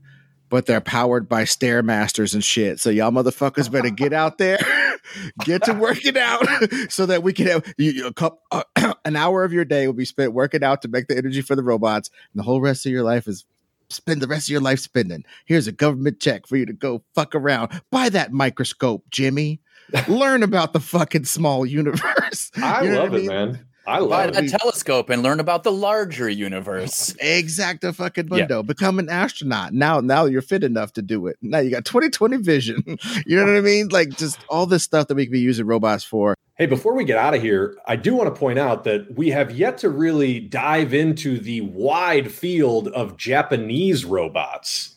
S2: but they're powered by stairmasters and shit. So y'all motherfuckers better get out there, get to working out, so that we can have you, a couple, uh, an hour of your day will be spent working out to make the energy for the robots, and the whole rest of your life is spend the rest of your life spending. Here's a government check for you to go fuck around. Buy that microscope, Jimmy. Learn about the fucking small universe.
S3: I
S2: You know
S3: love
S2: what
S3: it, man. I
S1: Buy
S3: love
S1: a
S3: it.
S1: telescope and learn about the larger universe.
S2: Exacto fucking
S1: Yeah.
S2: Become an astronaut. Now, now you're fit enough to do it. Now you got 2020 vision. you know what I mean? Like just all this stuff that we can be using robots for.
S3: Hey, before we get out of here, I do want to point out that we have yet to really dive into the wide field of Japanese robots.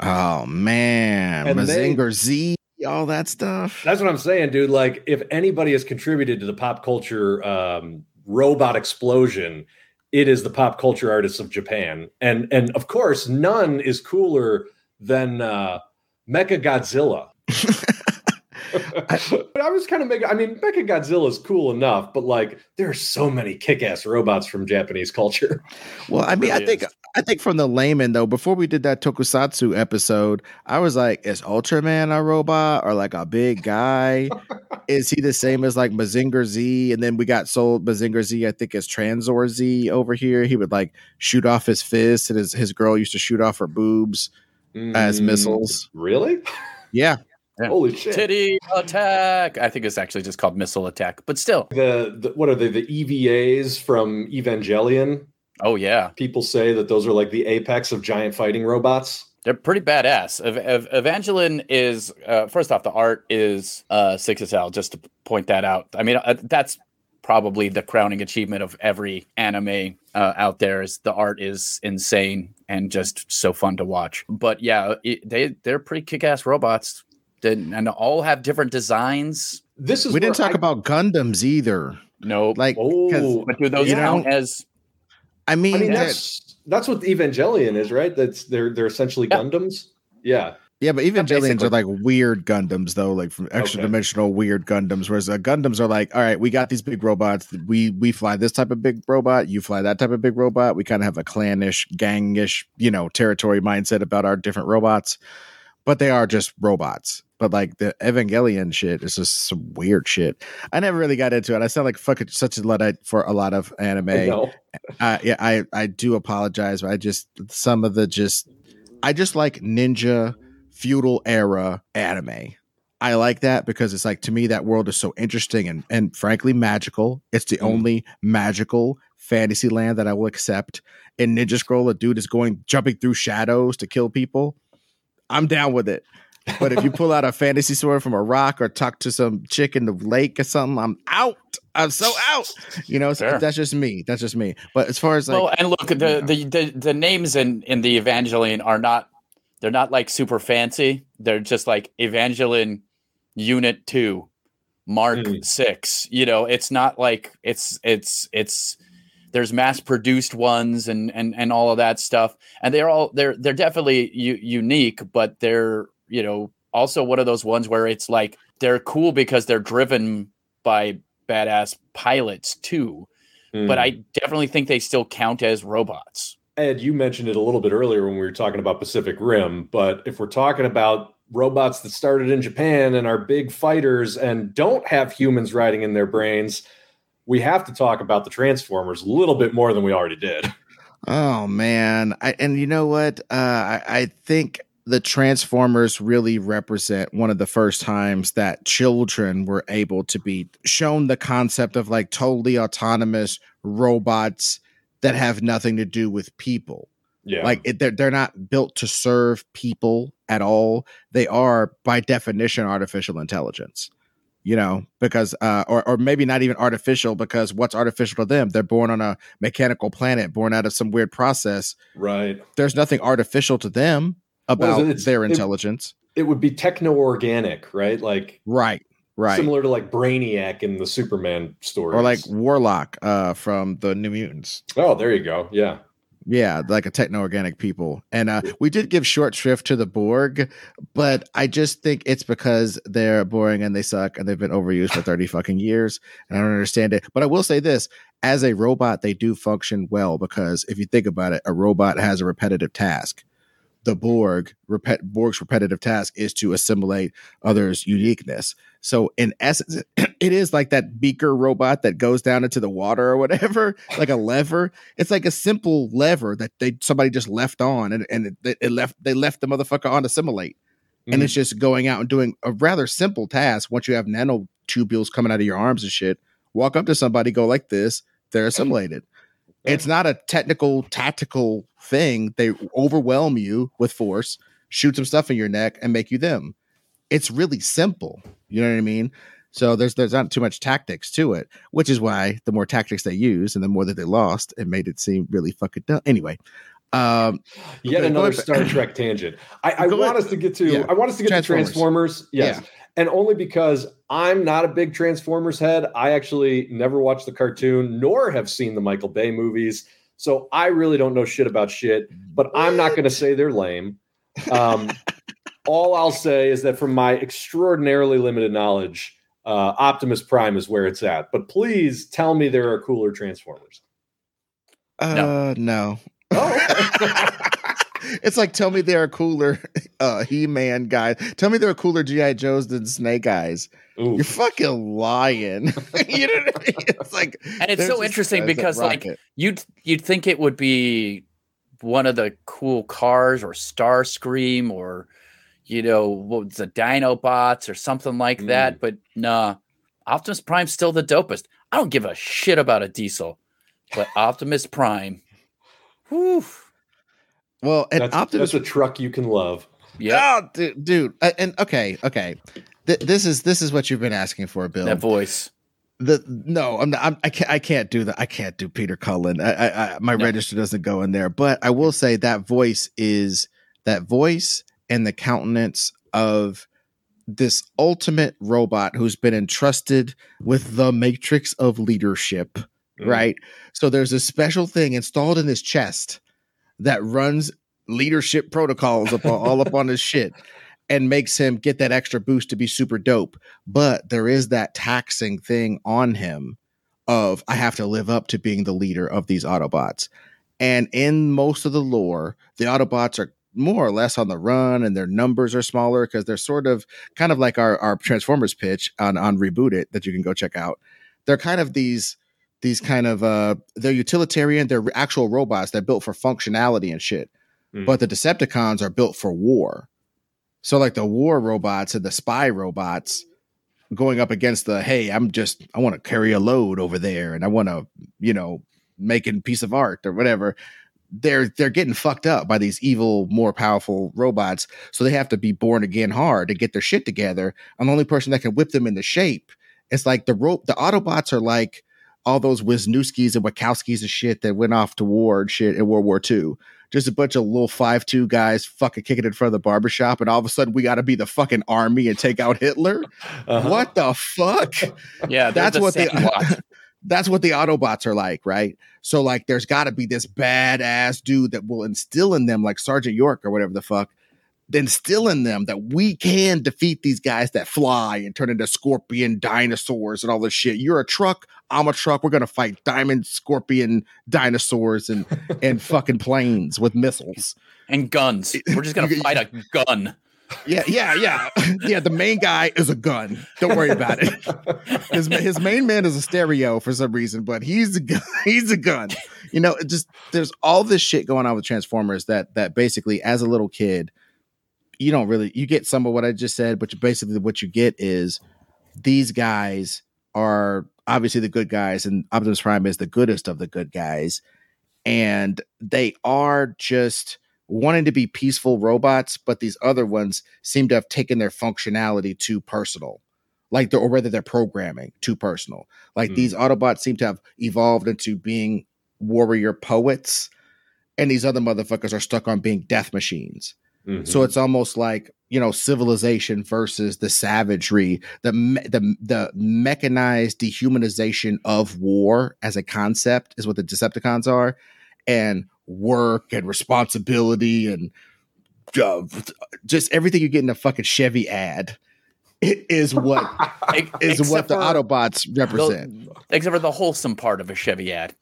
S2: Oh man.
S3: And they-
S2: Mazinger Z, all that stuff.
S3: That's what I'm saying, dude. Like, if anybody has contributed to the pop culture um, robot explosion, it is the pop culture artists of Japan, and and of course, none is cooler than uh, Mecha Godzilla. but I was kind of making. I mean, Mecha Godzilla is cool enough, but like, there are so many kick-ass robots from Japanese culture.
S2: Well, I mean, I think
S3: is.
S2: I think from the layman though, before we did that Tokusatsu episode, I was like, is Ultraman a robot or like a big guy? is he the same as like Mazinger Z? And then we got sold Mazinger Z, I think, as Tranzor Z over here. He would like shoot off his fist, and his, his girl used to shoot off her boobs as
S3: Mm,
S2: missiles.
S3: Really?
S2: Yeah.
S1: Yeah.
S3: Holy shit!
S1: Titty attack. I think it's actually just called missile attack, but still.
S3: The, the what are they? The EVAs from Evangelion.
S1: Oh yeah,
S3: People say that those are like the apex of giant fighting robots.
S1: they're pretty badass. Ev- Ev- Evangelion is uh, first off, the art is uh, six SL. Just to point that out. I mean, uh, that's probably the crowning achievement of every anime uh, out there. Is the art is insane and just so fun to watch. But yeah, it, they they're pretty kick ass robots. That- And all have different designs.
S3: This is
S2: We didn't talk
S3: I-
S2: about Gundams either.
S1: No,
S2: like
S3: Oh,
S1: but do those
S3: yeah.
S1: count as
S2: I mean,
S3: I mean
S2: that-
S3: that's that's what Evangelion is, right? That's they're they're essentially
S1: Yeah.
S3: Gundams. Yeah.
S2: Yeah, but Evangelions
S1: basically.
S2: are like weird Gundams, though, like from extra dimensional weird Gundams. Whereas uh, Gundams are like, all right, we got these big robots. We we fly this type of big robot. You fly that type of big robot. We kind of have a clannish, gangish, you know, territory mindset about our different robots. But they are just robots. But like the Evangelion shit is just some weird shit. I never really got into it. I sound like fucking such a luddite for a lot of anime
S3: I
S2: uh, yeah, I I do apologize, but I just some of the just I just like ninja feudal era anime. I like that because it's like to me that world is so interesting and and frankly magical. It's the
S3: Mm.
S2: only magical fantasy land that I will accept. In Ninja Scroll, a dude is going jumping through shadows to kill people. I'm down with it. But if you pull out a fantasy sword from a rock or talk to some chick in the lake or something, I'm out. I'm so out. You know, so that's just me. That's just me. But as far as like,
S1: well, and look, the,
S2: yeah.
S1: the the the names in in the Evangelion are not they're not like super fancy. They're just like Evangelion Unit Two, Mark
S3: Mm.
S1: Six. You know, it's not like it's it's it's there's mass produced ones and and and all of that stuff, and they're all they're they're definitely u- unique, but they're you know also one of those ones where it's like they're cool because they're driven by badass pilots too but
S3: Mm.
S1: I definitely think they still count as robots.
S3: Ed, you mentioned it a little bit earlier when we were talking about Pacific Rim, but if we're talking about robots that started in Japan and are big fighters and don't have humans riding in their brains, we have to talk about the Transformers a little bit more than we already did.
S2: Oh man, I, and you know what? Uh, I, I think the Transformers really represent one of the first times that children were able to be shown the concept of like totally autonomous robots that have nothing to do with people.
S3: Yeah.
S2: Like it, they're they're not built to serve people at all. They are by definition artificial intelligence. You know, because uh, or or maybe not even artificial because what's artificial to them? They're born on a mechanical planet, born out of some weird process.
S3: right.
S2: There's nothing artificial to them about
S3: it?
S2: Their
S3: it-
S2: intelligence.
S3: It would be techno organic, right? Like
S2: right, right.
S3: similar to like Brainiac in the Superman story.
S2: or like Warlock uh, from the New Mutants.
S3: oh, there you go. Yeah.
S2: Yeah, like a techno organic people. And uh, we did give short shrift to the Borg, but I just think it's because they're boring and they suck and they've been overused for 30 fucking years. And I don't understand it. But I will say this as a robot, they do function well because if you think about it, a robot has a repetitive task. The Borg, repet, Borg's repetitive task is to assimilate others' uniqueness. So in essence, it is like that beaker robot that goes down into the water or whatever, like a lever. It's like a simple lever that they somebody just left on, and and it, it left they left the motherfucker on to assimilate, mm. and it's just going out and doing a rather simple task. Once you have nanotubules coming out of your arms and shit, walk up to somebody, go like this, they're assimilated. It's not a technical, tactical thing. They overwhelm you with force, shoot some stuff in your neck, and make you them. It's really simple. You know what I mean? So there's there's not too much tactics to it, which is why the more tactics they use and the more that they lost, it made it seem really fucking dumb. Anyway, um,
S3: yet another Star Trek tangent. I, I want us to get to. Yeah. I want us to get Transformers. to Transformers. Yes. Yeah and only because I'm not a big Transformers head. I actually never watched the cartoon nor have seen the Michael Bay movies. So I really don't know shit about shit, but I'm not going to say they're lame. Um, all I'll say is that from my extraordinarily limited knowledge, uh, Optimus Prime is where it's at. But please tell me there are cooler Transformers.
S2: Uh, no. no. Oh. it's like tell me there are cooler uh, He-Man guys. Tell me there are cooler GI Joes than Snake Eyes. Ooh. You're fucking lying. you know what I mean? It's like,
S1: and it's so interesting because like you'd you'd think it would be one of the cool cars or Starscream or you know what's the Dinobots or something like mm. that, but nah. Optimus Prime's still the dopest. I don't give a shit about a diesel, but Optimus Prime. Whew.
S2: Well, and
S3: that's,
S2: Optimus
S3: that's a truck you can love.
S2: Yeah, oh, dude, dude. And okay, okay. Th- this is this is what you've been asking for, Bill.
S1: That voice.
S2: The no, I'm, not, I'm I can't I can't do that. I can't do Peter Cullen. I, I, I my no. register doesn't go in there. But I will say that voice is that voice and the countenance of this ultimate robot who's been entrusted with the matrix of leadership. Mm. Right. So there's a special thing installed in his chest that runs leadership protocols up all up on his shit and makes him get that extra boost to be super dope. But there is that taxing thing on him of I have to live up to being the leader of these Autobots. And in most of the lore, the Autobots are more or less on the run and their numbers are smaller because they're sort of kind of like our, our Transformers pitch on, on Reboot It that you can go check out. They're kind of these these kind of uh they're utilitarian they're actual robots that built for functionality and shit. Mm. but the decepticons are built for war. So like the war robots and the spy robots going up against the hey i'm just i want to carry a load over there and i want to you know making piece of art or whatever they're they're getting fucked up by these evil more powerful robots. So they have to be born again hard to get their shit together. I'm the only person that can whip them into shape it's like the rope the autobots are like all those Wisniewskis and Wachowskis and shit that went off to war and shit in World War II. Just a bunch of little five two guys fucking kicking in front of the barbershop, and all of a sudden we got to be the fucking army and take out Hitler. Uh-huh. What the fuck?
S1: Yeah,
S2: that's
S1: the
S2: what they. that's what the Autobots are like, right? So like, there's got to be this badass dude that will instill in them, like Sergeant York or whatever the fuck, instill in them that we can defeat these guys that fly and turn into scorpion dinosaurs and all this shit. You're a truck, I'm a truck. We're gonna fight diamond scorpion dinosaurs and and fucking planes with missiles
S1: and guns. We're just gonna fight a gun.
S2: Yeah, yeah, yeah, yeah. The main guy is a gun. Don't worry about it. His his main man is a stereo for some reason, but he's a gun. He's a gun. You know, just there's all this shit going on with Transformers that that basically, as a little kid, you don't really you get some of what I just said, but basically what you get is these guys are obviously the good guys, and Optimus Prime is the goodest of the good guys, and they are just wanting to be peaceful robots, but these other ones seem to have taken their functionality too personal. Like or whether they're programming too personal. Like mm. these Autobots seem to have evolved into being warrior poets, and these other motherfuckers are stuck on being death machines. Mm-hmm. So it's almost like you know civilization versus the savagery, the the the mechanized dehumanization of war as a concept is what the Decepticons are, and work and responsibility and uh, just everything you get in a fucking Chevy ad. It is what is what the Autobots represent.
S1: The, except for the wholesome part of a Chevy ad.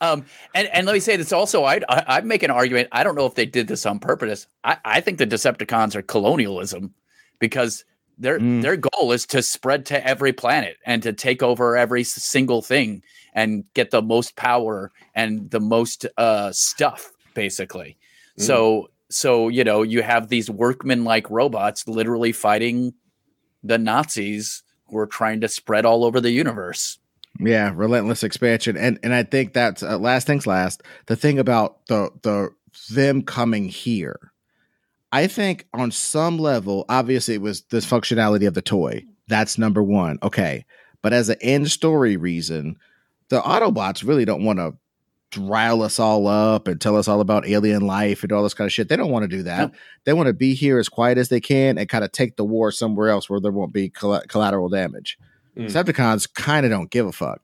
S1: Um, and and let me say this also. I I make an argument. I don't know if they did this on purpose. I I think the Decepticons are colonialism because their mm. their goal is to spread to every planet and to take over every single thing and get the most power and the most uh, stuff, basically. Mm. So so you know you have these workman like robots literally fighting the Nazis who are trying to spread all over the universe.
S2: Yeah, relentless expansion, and and I think that's uh, last things last. The thing about the the them coming here, I think on some level, obviously it was the functionality of the toy. That's number one. Okay, but as an end story reason, the Autobots really don't want to rile us all up and tell us all about alien life and all this kind of shit. They don't want to do that. No. They want to be here as quiet as they can and kind of take the war somewhere else where there won't be coll- collateral damage. Mm. Decepticons kind of don't give a fuck,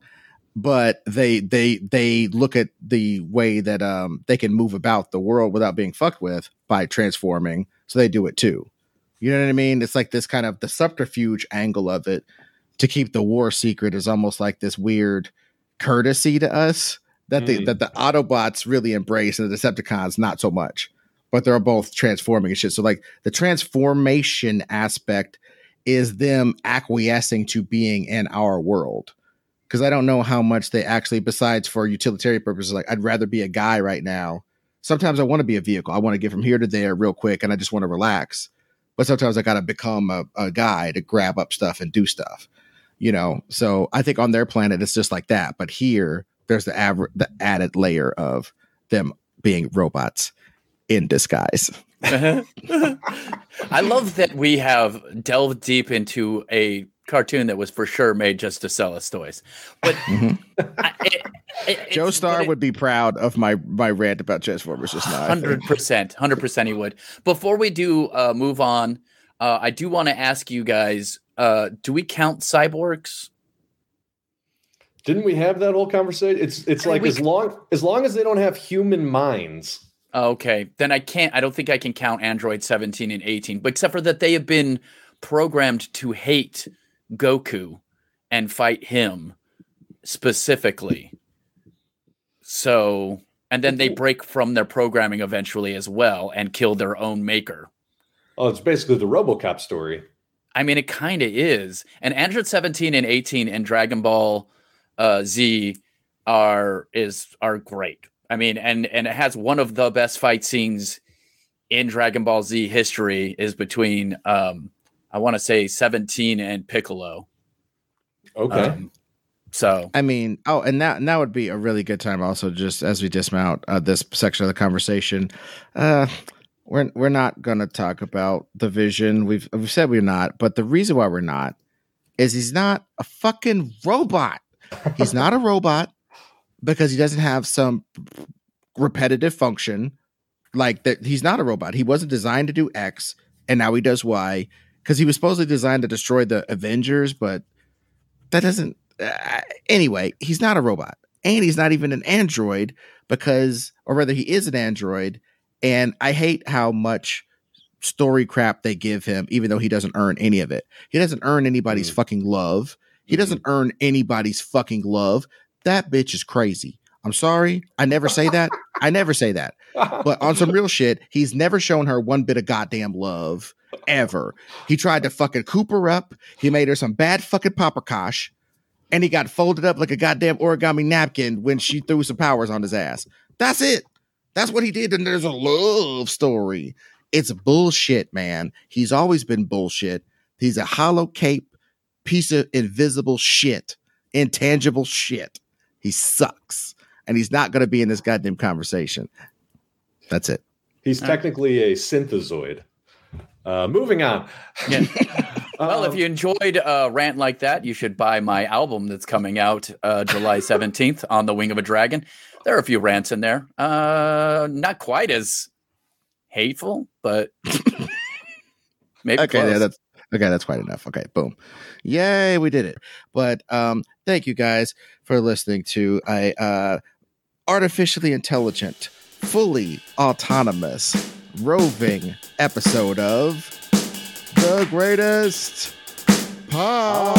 S2: but they they they look at the way that um they can move about the world without being fucked with by transforming, so they do it too. You know what I mean? It's like this kind of the subterfuge angle of it to keep the war secret is almost like this weird courtesy to us that mm. the that the Autobots really embrace and the Decepticons not so much. But they're both transforming and shit. So like the transformation aspect is them acquiescing to being in our world. Because I don't know how much they actually, besides for utilitarian purposes, like I'd rather be a guy right now. Sometimes I want to be a vehicle. I want to get from here to there real quick and I just want to relax. But sometimes I got to become a, a guy to grab up stuff and do stuff you know so i think on their planet it's just like that but here there's the aver- the added layer of them being robots in disguise.
S1: I love that we have delved deep into a cartoon that was for sure made just to sell us toys. But mm-hmm.
S2: I, it, it, Joe Star would be proud of my my rant about Transformers just now.
S1: Hundred percent, hundred percent, he would. Before we do uh, move on, uh, I do want to ask you guys: uh, Do we count cyborgs?
S3: Didn't we have that whole conversation? It's it's like as long as long as they don't have human minds.
S1: Okay, then I can't. I don't think I can count Android 17 and 18, but except for that they have been programmed to hate Goku and fight him specifically. So, and then they break from their programming eventually as well and kill their own maker.
S3: Oh, it's basically the RoboCop story.
S1: I mean, it kind of is. And Android 17 and 18 and Dragon Ball uh, Z are is are great. I mean, and and it has one of the best fight scenes in Dragon Ball Z history is between um I want to say 17 and Piccolo.
S3: Okay. Um,
S1: so
S2: I mean, oh, and that and that would be a really good time also just as we dismount uh, this section of the conversation. Uh we're we're not going to talk about the vision. We've we've said we're not, but the reason why we're not is he's not a fucking robot. He's not a robot because he doesn't have some repetitive function like that. He's not a robot. He wasn't designed to do X, and now he does Y because he was supposedly designed to destroy the Avengers, but that doesn't. Uh, anyway, he's not a robot, and he's not even an android because, or rather, he is an android. And I hate how much story crap they give him, even though he doesn't earn any of it. He doesn't earn anybody's mm. fucking love. He mm-hmm. doesn't earn anybody's fucking love. That bitch is crazy. I'm sorry. I never say that. I never say that. But on some real shit, he's never shown her one bit of goddamn love ever. He tried to fucking coop her up. He made her some bad fucking paprikash. And he got folded up like a goddamn origami napkin when she threw some powers on his ass. That's it. That's what he did. And there's a love story. It's bullshit, man. He's always been bullshit. He's a hollow cape piece of invisible shit, intangible shit. He sucks. And he's not going to be in this goddamn conversation. That's it.
S3: He's technically a synthezoid. Uh, moving on.
S1: Yeah. well, if um, you enjoyed a rant like that, you should buy my album that's coming out uh, July 17th on the Wing of a Dragon. There are a few rants in there. Uh, not quite as hateful, but maybe.
S2: Okay, close. yeah, that's Okay, that's quite enough. Okay, boom. Yay, we did it. But um thank you guys for listening to a uh artificially intelligent, fully autonomous, roving episode of The Greatest Pod.